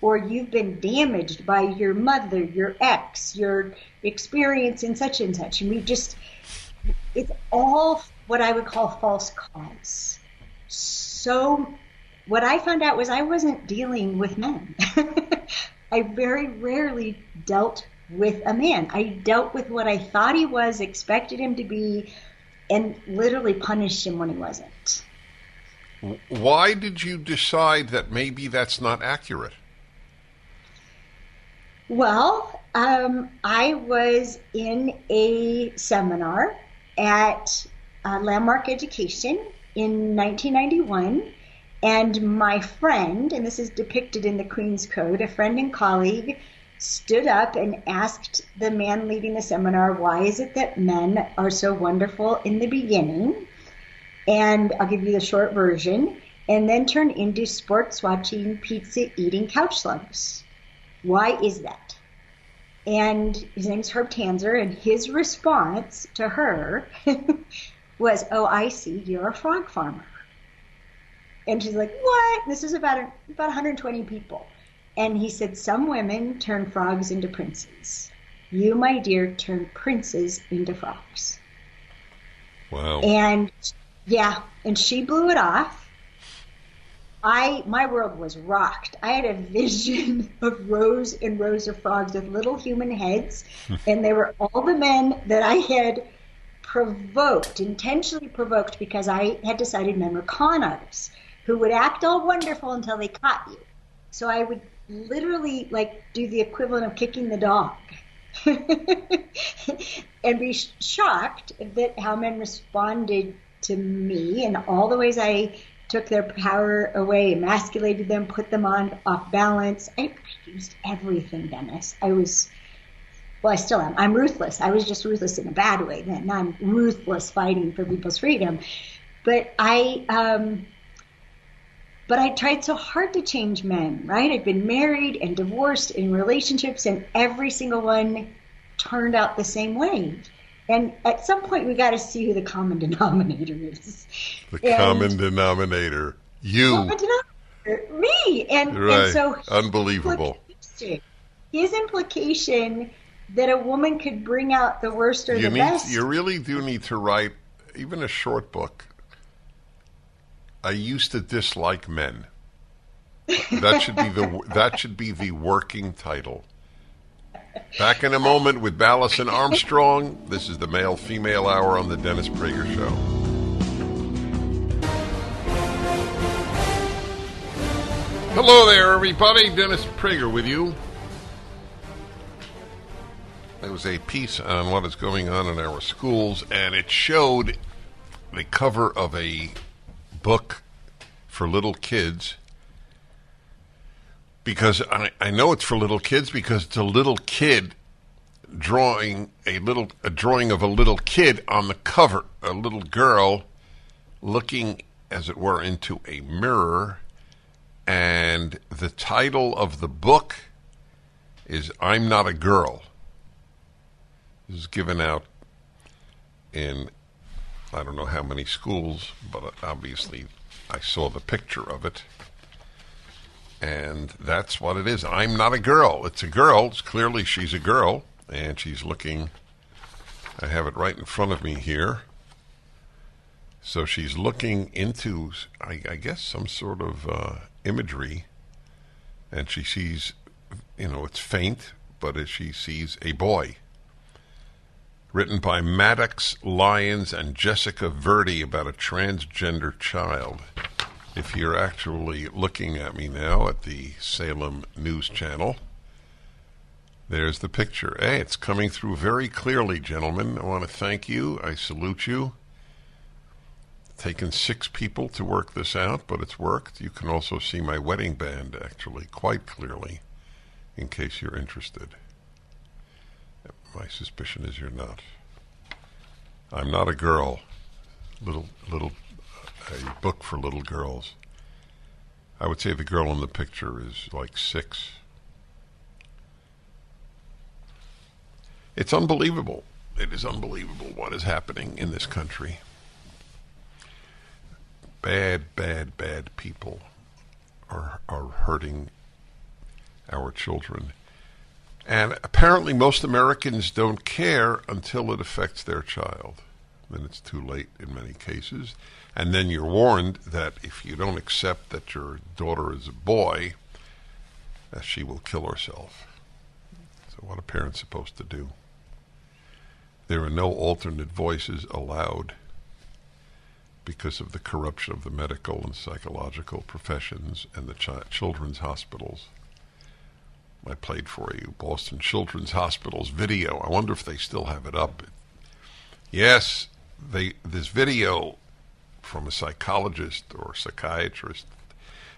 Speaker 6: Or you've been damaged by your mother, your ex, your experience in such and such. And we just, it's all what I would call false cause. So, what I found out was I wasn't dealing with men. I very rarely dealt with a man. I dealt with what I thought he was, expected him to be, and literally punished him when he wasn't.
Speaker 1: Why did you decide that maybe that's not accurate?
Speaker 6: Well, um, I was in a seminar at uh, Landmark Education in 1991, and my friend, and this is depicted in the Queen's Code, a friend and colleague stood up and asked the man leading the seminar, Why is it that men are so wonderful in the beginning? And I'll give you the short version, and then turn into sports watching, pizza eating couch slugs. Why is that? And his name's Herb Tanzer, and his response to her was, Oh, I see, you're a frog farmer. And she's like, What? This is about, about 120 people. And he said, Some women turn frogs into princes. You, my dear, turn princes into frogs.
Speaker 1: Wow.
Speaker 6: And yeah, and she blew it off. I my world was rocked. I had a vision of rows and rows of frogs with little human heads, hmm. and they were all the men that I had provoked, intentionally provoked, because I had decided men were con artists who would act all wonderful until they caught you. So I would literally like do the equivalent of kicking the dog and be shocked that how men responded to me and all the ways I took their power away, emasculated them, put them on off balance. I used everything, Dennis. I was, well, I still am. I'm ruthless. I was just ruthless in a bad way then. Now I'm ruthless fighting for people's freedom. But I, um, but I tried so hard to change men, right? I'd been married and divorced in relationships, and every single one turned out the same way. And at some point, we got to see who the common denominator is.
Speaker 1: The and common denominator, you,
Speaker 6: common denominator, me, and,
Speaker 1: right.
Speaker 6: and so
Speaker 1: unbelievable.
Speaker 6: His implication that a woman could bring out the worst or
Speaker 1: you
Speaker 6: the
Speaker 1: need,
Speaker 6: best.
Speaker 1: You really do need to write even a short book I used to dislike men. That should be the that should be the working title. Back in a moment with Alison Armstrong. This is the male female hour on the Dennis Prager Show. Hello there, everybody. Dennis Prager with you. There was a piece on what is going on in our schools, and it showed the cover of a book for little kids because I, I know it's for little kids because it's a little kid drawing a little a drawing of a little kid on the cover, a little girl looking as it were into a mirror and the title of the book is I'm Not a Girl. This is given out in I don't know how many schools, but obviously I saw the picture of it. And that's what it is. I'm not a girl. It's a girl. It's clearly she's a girl. And she's looking. I have it right in front of me here. So she's looking into, I, I guess, some sort of uh, imagery. And she sees, you know, it's faint, but as she sees a boy written by Maddox Lyons and Jessica Verdi about a transgender child. If you're actually looking at me now at the Salem News Channel, there's the picture. Hey, it's coming through very clearly, gentlemen. I want to thank you. I salute you. Taken six people to work this out, but it's worked. You can also see my wedding band actually quite clearly, in case you're interested. My suspicion is you're not. I'm not a girl. Little, little, a book for little girls. I would say the girl in the picture is like six. It's unbelievable. It is unbelievable what is happening in this country. Bad, bad, bad people are are hurting our children. And apparently, most Americans don't care until it affects their child. Then it's too late in many cases. And then you're warned that if you don't accept that your daughter is a boy, that she will kill herself. So, what are parents supposed to do? There are no alternate voices allowed because of the corruption of the medical and psychological professions and the ch- children's hospitals. I played for you Boston Children's Hospital's video. I wonder if they still have it up. Yes, they this video from a psychologist or psychiatrist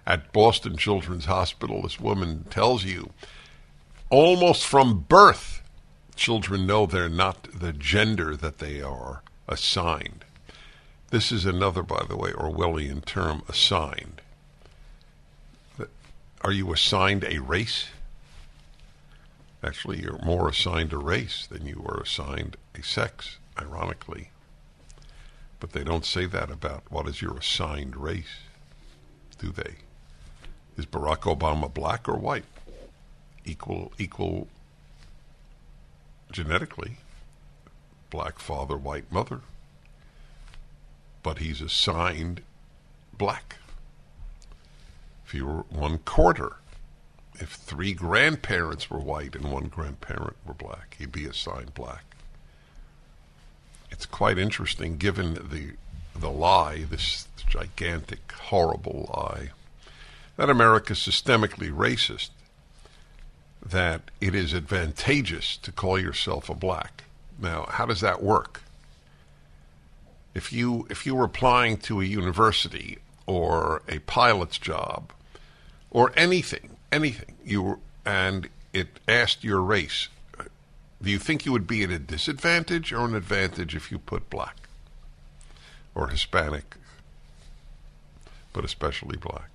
Speaker 1: at Boston Children's Hospital. This woman tells you almost from birth, children know they're not the gender that they are assigned. This is another, by the way, Orwellian term, assigned. Are you assigned a race? Actually, you're more assigned a race than you are assigned a sex, ironically. But they don't say that about what is your assigned race, do they? Is Barack Obama black or white? Equal, equal genetically. Black father, white mother. But he's assigned black. If you were one quarter if three grandparents were white and one grandparent were black, he'd be assigned black. It's quite interesting, given the the lie, this gigantic, horrible lie, that America is systemically racist, that it is advantageous to call yourself a black. Now, how does that work? If you if you were applying to a university or a pilot's job or anything, anything, you and it asked your race, do you think you would be at a disadvantage or an advantage if you put black or Hispanic, but especially black?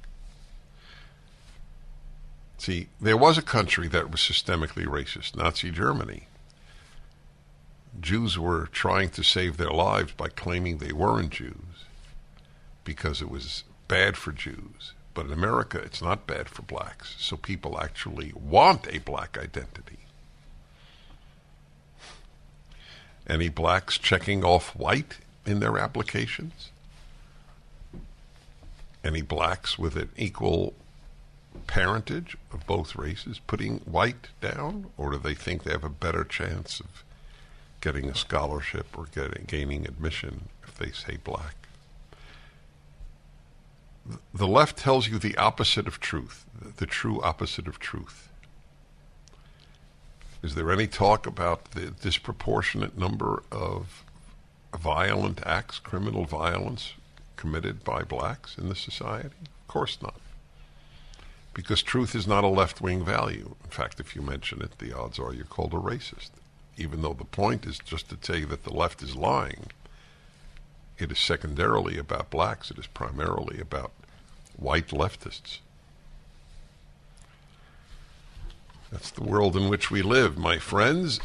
Speaker 1: See, there was a country that was systemically racist, Nazi Germany. Jews were trying to save their lives by claiming they weren't Jews because it was bad for Jews. But in America, it's not bad for blacks. So people actually want a black identity. Any blacks checking off white in their applications? Any blacks with an equal parentage of both races putting white down? Or do they think they have a better chance of getting a scholarship or getting, gaining admission if they say black? the left tells you the opposite of truth, the true opposite of truth. Is there any talk about the disproportionate number of violent acts, criminal violence committed by blacks in the society? Of course not. Because truth is not a left wing value. In fact, if you mention it, the odds are you're called a racist. Even though the point is just to tell you that the left is lying it is secondarily about blacks, it is primarily about white leftists. That's the world in which we live, my friends,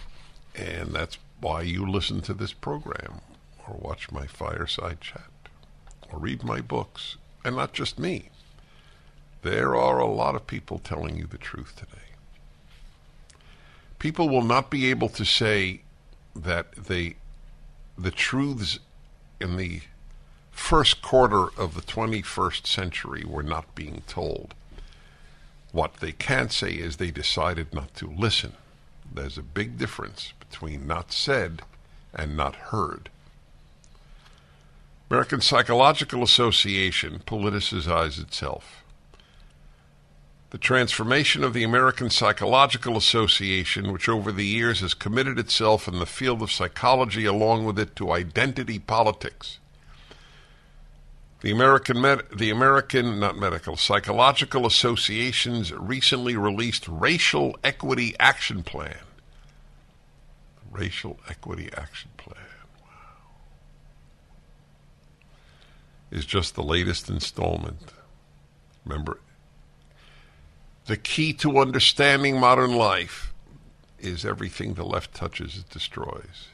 Speaker 1: and that's why you listen to this program or watch my fireside chat or read my books and not just me. There are a lot of people telling you the truth today. People will not be able to say that they, the truths in the first quarter of the 21st century were not being told. What they can't say is they decided not to listen. There's a big difference between not said and not heard. American Psychological Association politicizes itself. The transformation of the American Psychological Association, which over the years has committed itself in the field of psychology along with it to identity politics. The American Med- the American not medical psychological associations recently released racial equity action plan. Racial equity action plan. is just the latest installment. Remember, the key to understanding modern life is everything the left touches, it destroys.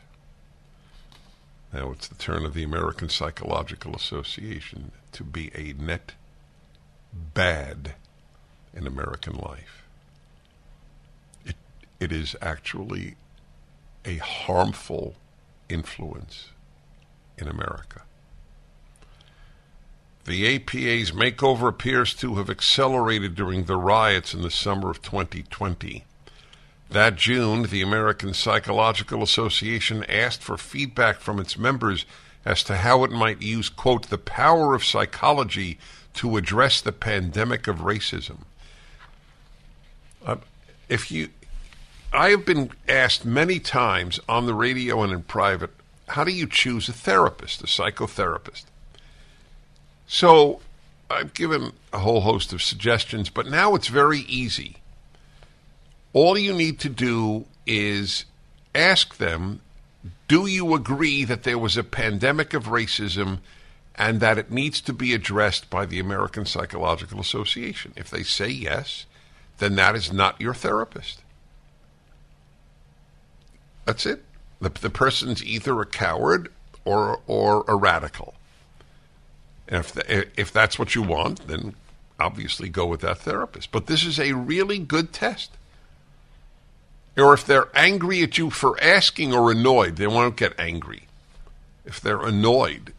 Speaker 1: Now it's the turn of the American Psychological Association to be a net bad in American life. It, it is actually a harmful influence in America. The APA's makeover appears to have accelerated during the riots in the summer of 2020. That June, the American Psychological Association asked for feedback from its members as to how it might use, quote, the power of psychology to address the pandemic of racism. Uh, if you, I have been asked many times on the radio and in private, how do you choose a therapist, a psychotherapist? So I've given a whole host of suggestions, but now it's very easy. All you need to do is ask them do you agree that there was a pandemic of racism and that it needs to be addressed by the American Psychological Association? If they say yes, then that is not your therapist. That's it. The, the person's either a coward or, or a radical. And if, the, if that's what you want, then obviously go with that therapist. But this is a really good test. Or if they're angry at you for asking or annoyed, they won't get angry. If they're annoyed,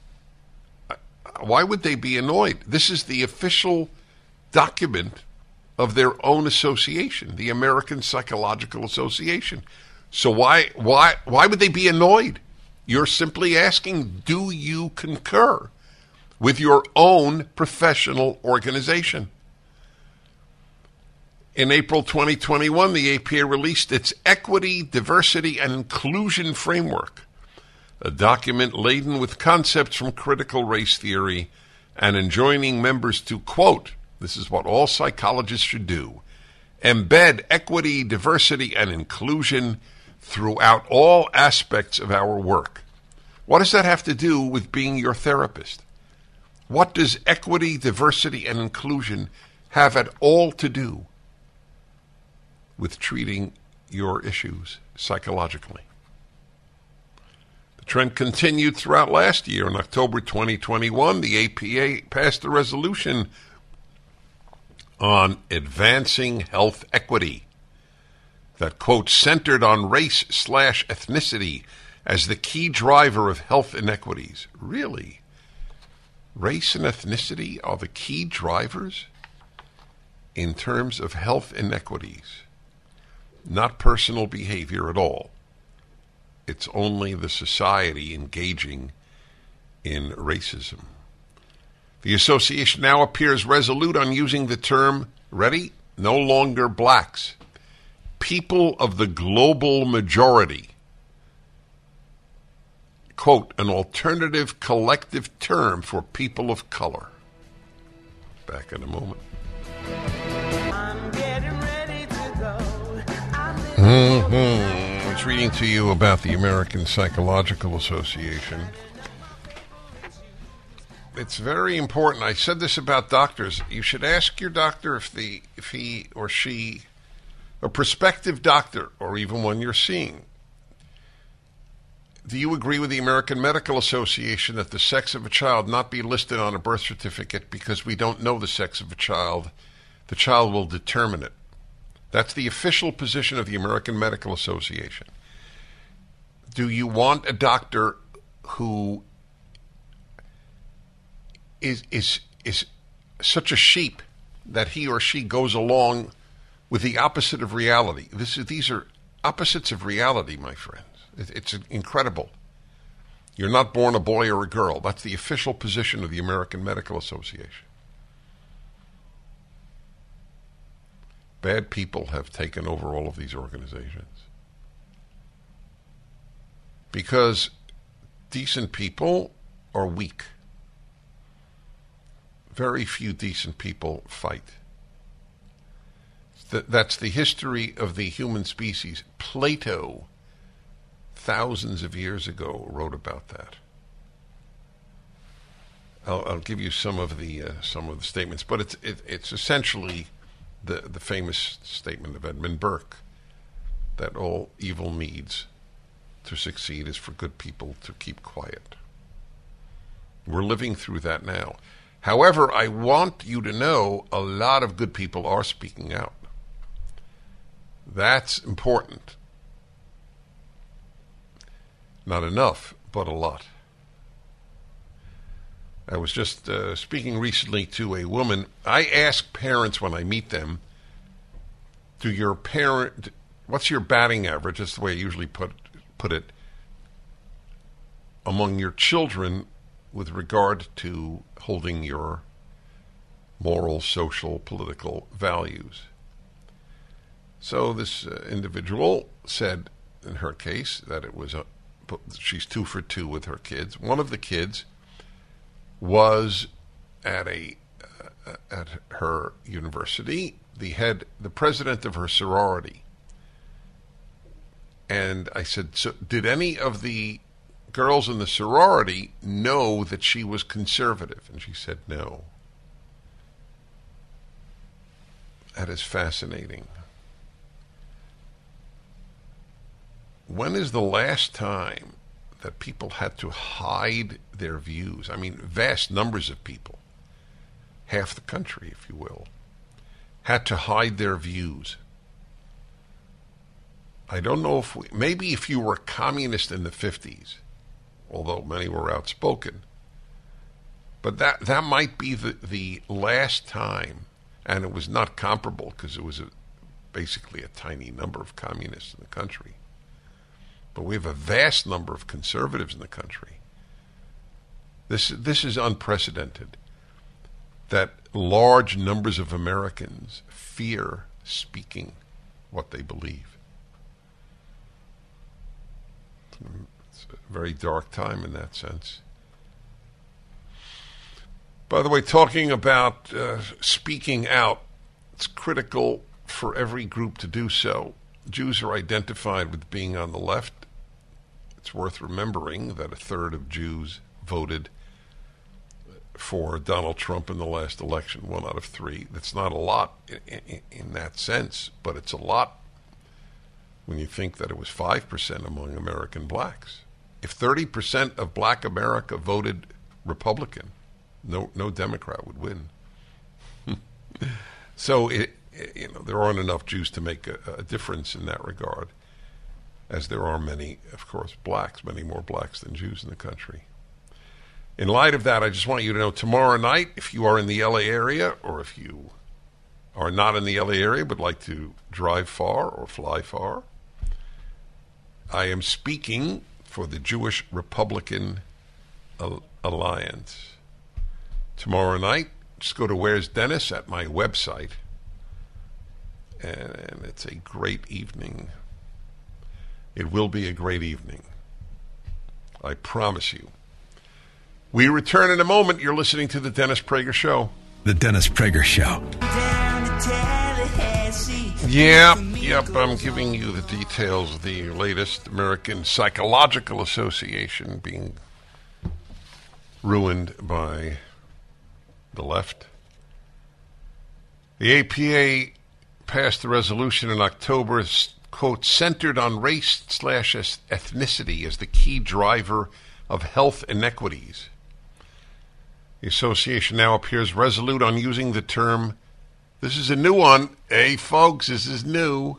Speaker 1: why would they be annoyed? This is the official document of their own association, the American Psychological Association. So why why why would they be annoyed? You're simply asking, do you concur? with your own professional organization. In April 2021, the APA released its Equity, Diversity, and Inclusion Framework, a document laden with concepts from critical race theory and enjoining members to, quote, this is what all psychologists should do, embed equity, diversity, and inclusion throughout all aspects of our work. What does that have to do with being your therapist? What does equity, diversity, and inclusion have at all to do with treating your issues psychologically? The trend continued throughout last year. In October 2021, the APA passed a resolution on advancing health equity that, quote, centered on race slash ethnicity as the key driver of health inequities. Really? race and ethnicity are the key drivers in terms of health inequities, not personal behavior at all. It's only the society engaging in racism. The association now appears resolute on using the term, ready? No longer blacks. People of the global majority quote, an alternative collective term for people of color. Back in a moment. Mm-hmm. I was reading to you about the American Psychological Association. It's very important. I said this about doctors. You should ask your doctor if the if he or she, a prospective doctor, or even one you're seeing, Do you agree with the American Medical Association that the sex of a child not be listed on a birth certificate because we don't know the sex of a child? The child will determine it. That's the official position of the American Medical Association. Do you want a doctor who is is is such a sheep that he or she goes along with the opposite of reality? This is, these are opposites of reality, my friends. It, it's incredible. You're not born a boy or a girl. That's the official position of the American Medical Association. Bad people have taken over all of these organizations. Because decent people are weak. Very few decent people fight. That's the history of the human species. Plato, thousands of years ago, wrote about that. I'll, I'll give you some of the uh, some of the statements, but it's it, it's essentially the the famous statement of Edmund Burke that all evil needs to succeed is for good people to keep quiet. We're living through that now. However, I want you to know a lot of good people are speaking out. That's important. Not enough, but a lot. I was just uh, speaking recently to a woman. I ask parents when I meet them, do your parent, what's your batting average? That's the way I usually put, put it, among your children with regard to holding your moral, social, political values. So this uh, individual said in her case that it was a she's two for two with her kids. One of the kids was at a uh, at her university, the head, the president of her sorority. And I said, "So did any of the girls in the sorority know that she was conservative?" And she said, "No." That is fascinating. when is the last time that people had to hide their views? I mean, vast numbers of people, half the country, if you will, had to hide their views. I don't know if we, maybe if you were a communist in the 50s, although many were outspoken, but that, that might be the, the last time, and it was not comparable because it was a, basically a tiny number of communists in the country but we have a vast number of conservatives in the country. This, this is unprecedented that large numbers of Americans fear speaking what they believe. It's a very dark time in that sense. By the way, talking about uh, speaking out, it's critical for every group to do so. Jews are identified with being on the left it's worth remembering that a third of Jews voted for Donald Trump in the last election, one out of three. That's not a lot in, in, in, that sense, but it's a lot when you think that it was 5% among American blacks. If 30% of black America voted Republican, no, no Democrat would win. so it, you know, there aren't enough Jews to make a, a difference in that regard as there are many, of course, blacks, many more blacks than Jews in the country. In light of that, I just want you to know tomorrow night, if you are in the LA area or if you are not in the LA area but like to drive far or fly far, I am speaking for the Jewish Republican Alliance. Tomorrow night, just go to Where's Dennis at my website, and it's a great evening it will be a great evening. I promise you. We return in a moment. You're listening to The Dennis Prager Show.
Speaker 2: The Dennis Prager Show.
Speaker 1: Yeah, yep, I'm giving you the details of the latest American Psychological Association being ruined by the left. The APA passed a resolution in October quote, centered on race slash ethnicity as the key driver of health inequities. The association now appears resolute on using the term, this is a new one. Hey, folks, this is new.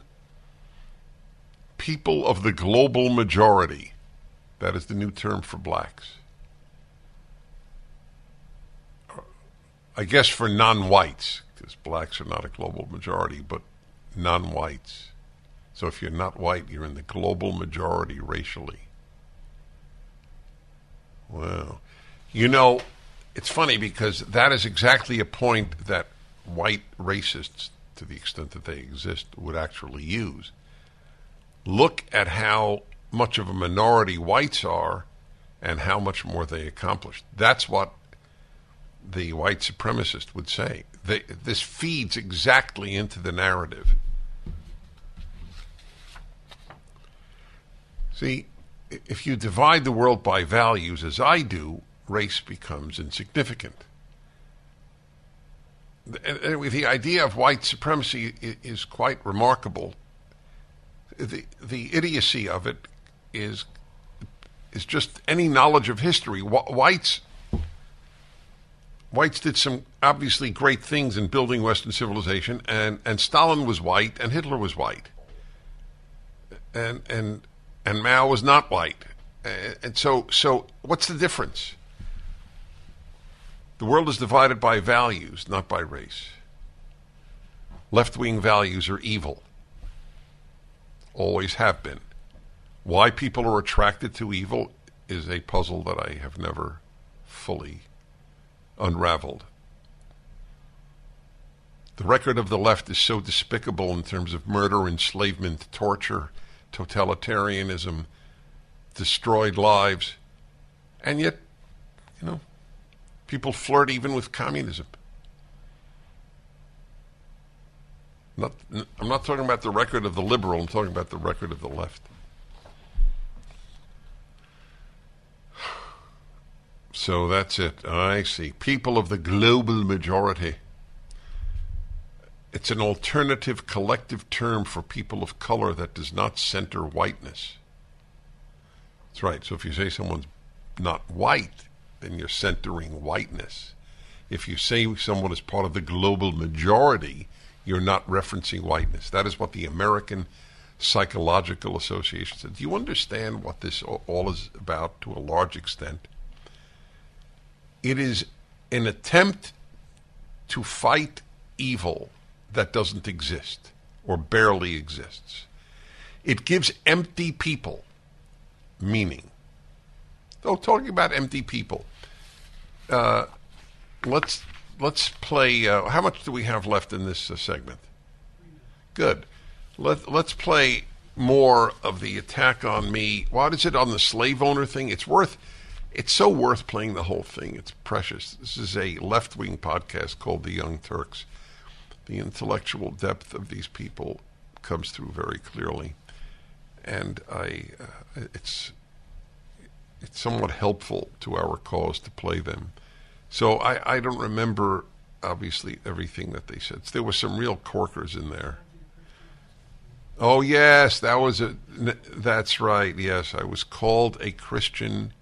Speaker 1: People of the global majority. That is the new term for blacks. I guess for non whites, because blacks are not a global majority, but non whites. So if you're not white, you're in the global majority racially. Wow. You know, it's funny because that is exactly a point that white racists, to the extent that they exist, would actually use. Look at how much of a minority whites are and how much more they accomplished. That's what the white supremacist would say. They, this feeds exactly into the narrative. See, if you divide the world by values, as I do, race becomes insignificant. The, the idea of white supremacy is quite remarkable. The, the idiocy of it is is just any knowledge of history. Whites whites did some obviously great things in building Western civilization, and, and Stalin was white, and Hitler was white, and and and Mao was not white, and so so what's the difference? The world is divided by values, not by race. Left wing values are evil. Always have been. Why people are attracted to evil is a puzzle that I have never fully unraveled. The record of the left is so despicable in terms of murder, enslavement, torture, totalitarianism, destroyed lives, and yet, you know, people flirt even with communism. Not, I'm not talking about the record of the liberal, I'm talking about the record of the left. So that's it. I see. People of the global majority. It's an alternative collective term for people of color that does not center whiteness. That's right. So if you say someone's not white, then you're centering whiteness. If you say someone is part of the global majority, you're not referencing whiteness. That is what the American Psychological Association said. Do you understand what this all is about to a large extent? It is an attempt to fight evil that doesn't exist or barely exists. It gives empty people meaning. So, talking about empty people, uh, let's let's play. Uh, how much do we have left in this uh, segment? Good. Let let's play more of the attack on me. What is it on the slave owner thing? It's worth it's so worth playing the whole thing. It's precious. This is a left wing podcast called The Young Turks. The intellectual depth of these people comes through very clearly, and I, uh, it's it's somewhat helpful to our cause to play them. So I, I don't remember obviously everything that they said. There were some real corkers in there. Oh yes, that was a. That's right. Yes, I was called a Christian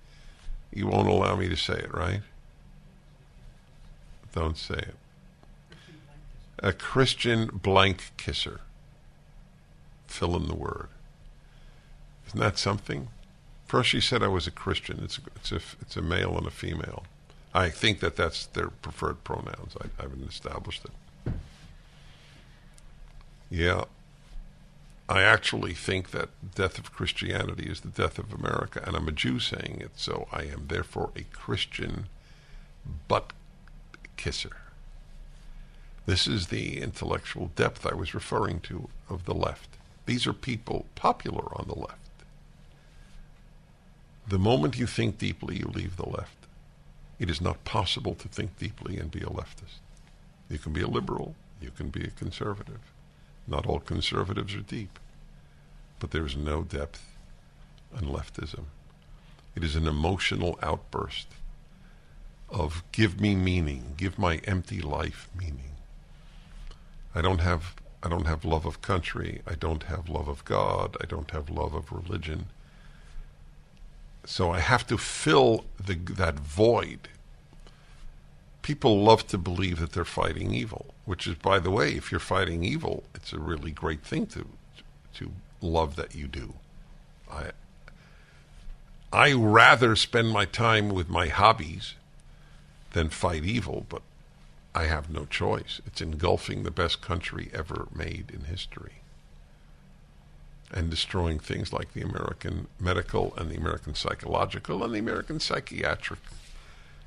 Speaker 1: you won't allow me to say it, right? Don't say it. A Christian blank kisser. Fill in the word. Isn't that something? First, she said I was a Christian. It's a, it's a, it's a male and a female. I think that that's their preferred pronouns. I, I haven't established it. Yeah. I actually think that death of Christianity is the death of America, and I'm a Jew saying it, so I am therefore a Christian butt kisser. This is the intellectual depth I was referring to of the left. These are people popular on the left. The moment you think deeply, you leave the left. It is not possible to think deeply and be a leftist. You can be a liberal, you can be a conservative. Not all conservatives are deep, but there is no depth in leftism. It is an emotional outburst of give me meaning, give my empty life meaning. I don't have I don't have love of country. I don't have love of God. I don't have love of religion. So I have to fill the, that void. People love to believe that they're fighting evil, which is, by the way, if you're fighting evil, it's a really great thing to to love that you do. I I rather spend my time with my hobbies than fight evil, but I have no choice. It's engulfing the best country ever made in history and destroying things like the American Medical and the American Psychological and the American Psychiatric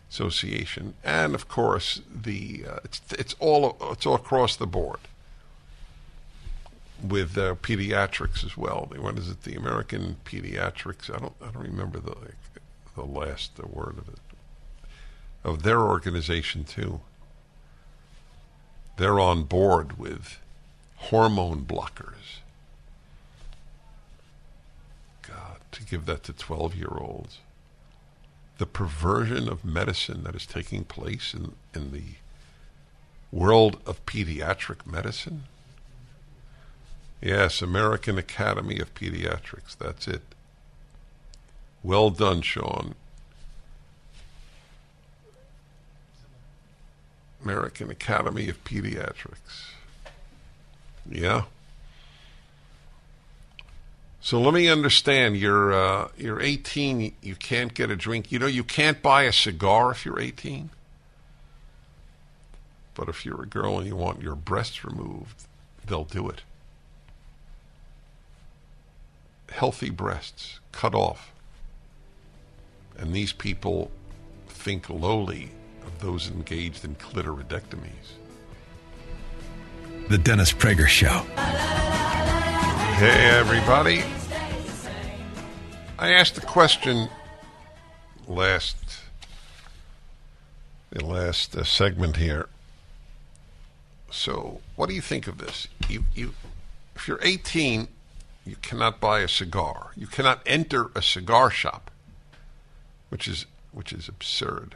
Speaker 1: Association, and of course the uh, it's it's all it's all across the board with uh, pediatrics as well. What is it? The American Pediatrics. I don't I don't remember the the last word of it of their organization too. They're on board with hormone blockers. God, to give that to 12 year olds. The perversion of medicine that is taking place in, in the world of pediatric medicine. Yes, American Academy of Pediatrics. That's it. Well done, Sean. American Academy of Pediatrics. Yeah. So let me understand. You're uh, you're 18. You can't get a drink. You know you can't buy a cigar if you're 18. But if you're a girl and you want your breasts removed, they'll do it. Healthy breasts cut off. And these people think lowly of those engaged in clitoridectomies.
Speaker 2: The Dennis Prager Show.
Speaker 1: Hey, everybody. I asked a question last the last uh, segment here. So, what do you think of this? You, you, if you're 18, you cannot buy a cigar. You cannot enter a cigar shop, which is which is absurd.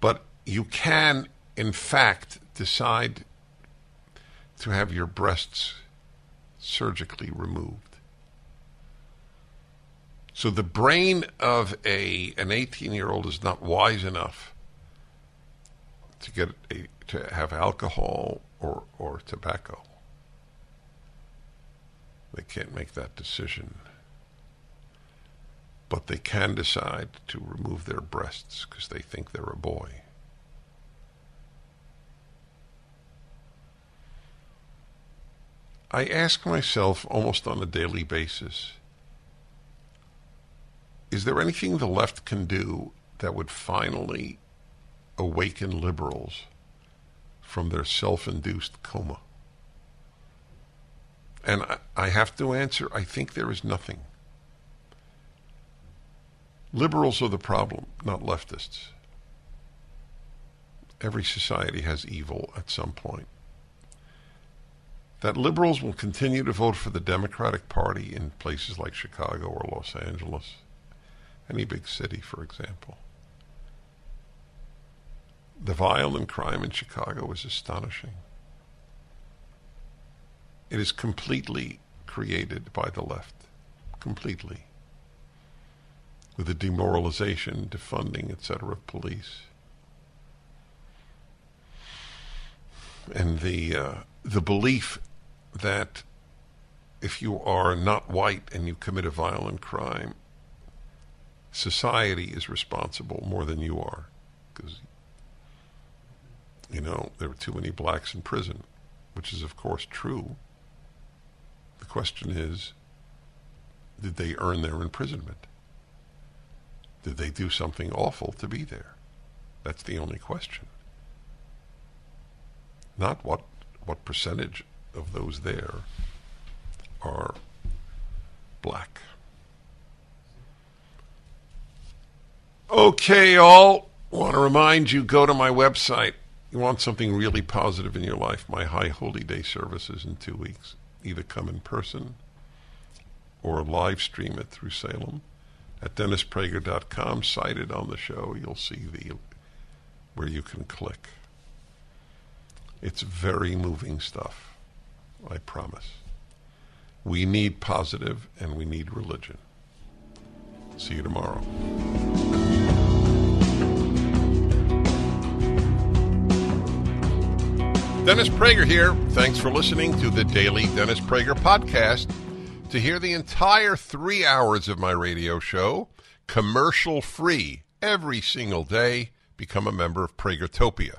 Speaker 1: But you can, in fact, decide to have your breasts surgically removed. So the brain of a an 18 year old is not wise enough to get a, to have alcohol or or tobacco. They can't make that decision. But they can decide to remove their breasts because they think they're a boy. I ask myself almost on a daily basis is there anything the left can do that would finally awaken liberals from their self induced coma? And I, I, have to answer I think there is nothing. Liberals are the problem, not leftists. Every society has evil at some point that liberals will continue to vote for the Democratic Party in places like Chicago or Los Angeles, any big city, for example. The violent crime in Chicago is astonishing. It is completely created by the left, completely, with the demoralization, defunding, etc., of police. And the uh, the belief that if you are not white and you commit a violent crime, society is responsible more than you are. Because, you know, there are too many blacks in prison, which is, of course, true. The question is did they earn their imprisonment? Did they do something awful to be there? That's the only question not what what percentage of those there are black. Okay, all. Want to remind you go to my website. You want something really positive in your life? My High Holy Day services in two weeks. Either come in person or live stream it through Salem at dennisprager.com. Cited on the show, you'll see the where you can click. It's very moving stuff. I promise. We need positive and we need religion. See you tomorrow. Dennis Prager here. Thanks for listening to the daily Dennis Prager podcast. To hear the entire three hours of my radio show, commercial free, every single day, become a member of Pragertopia.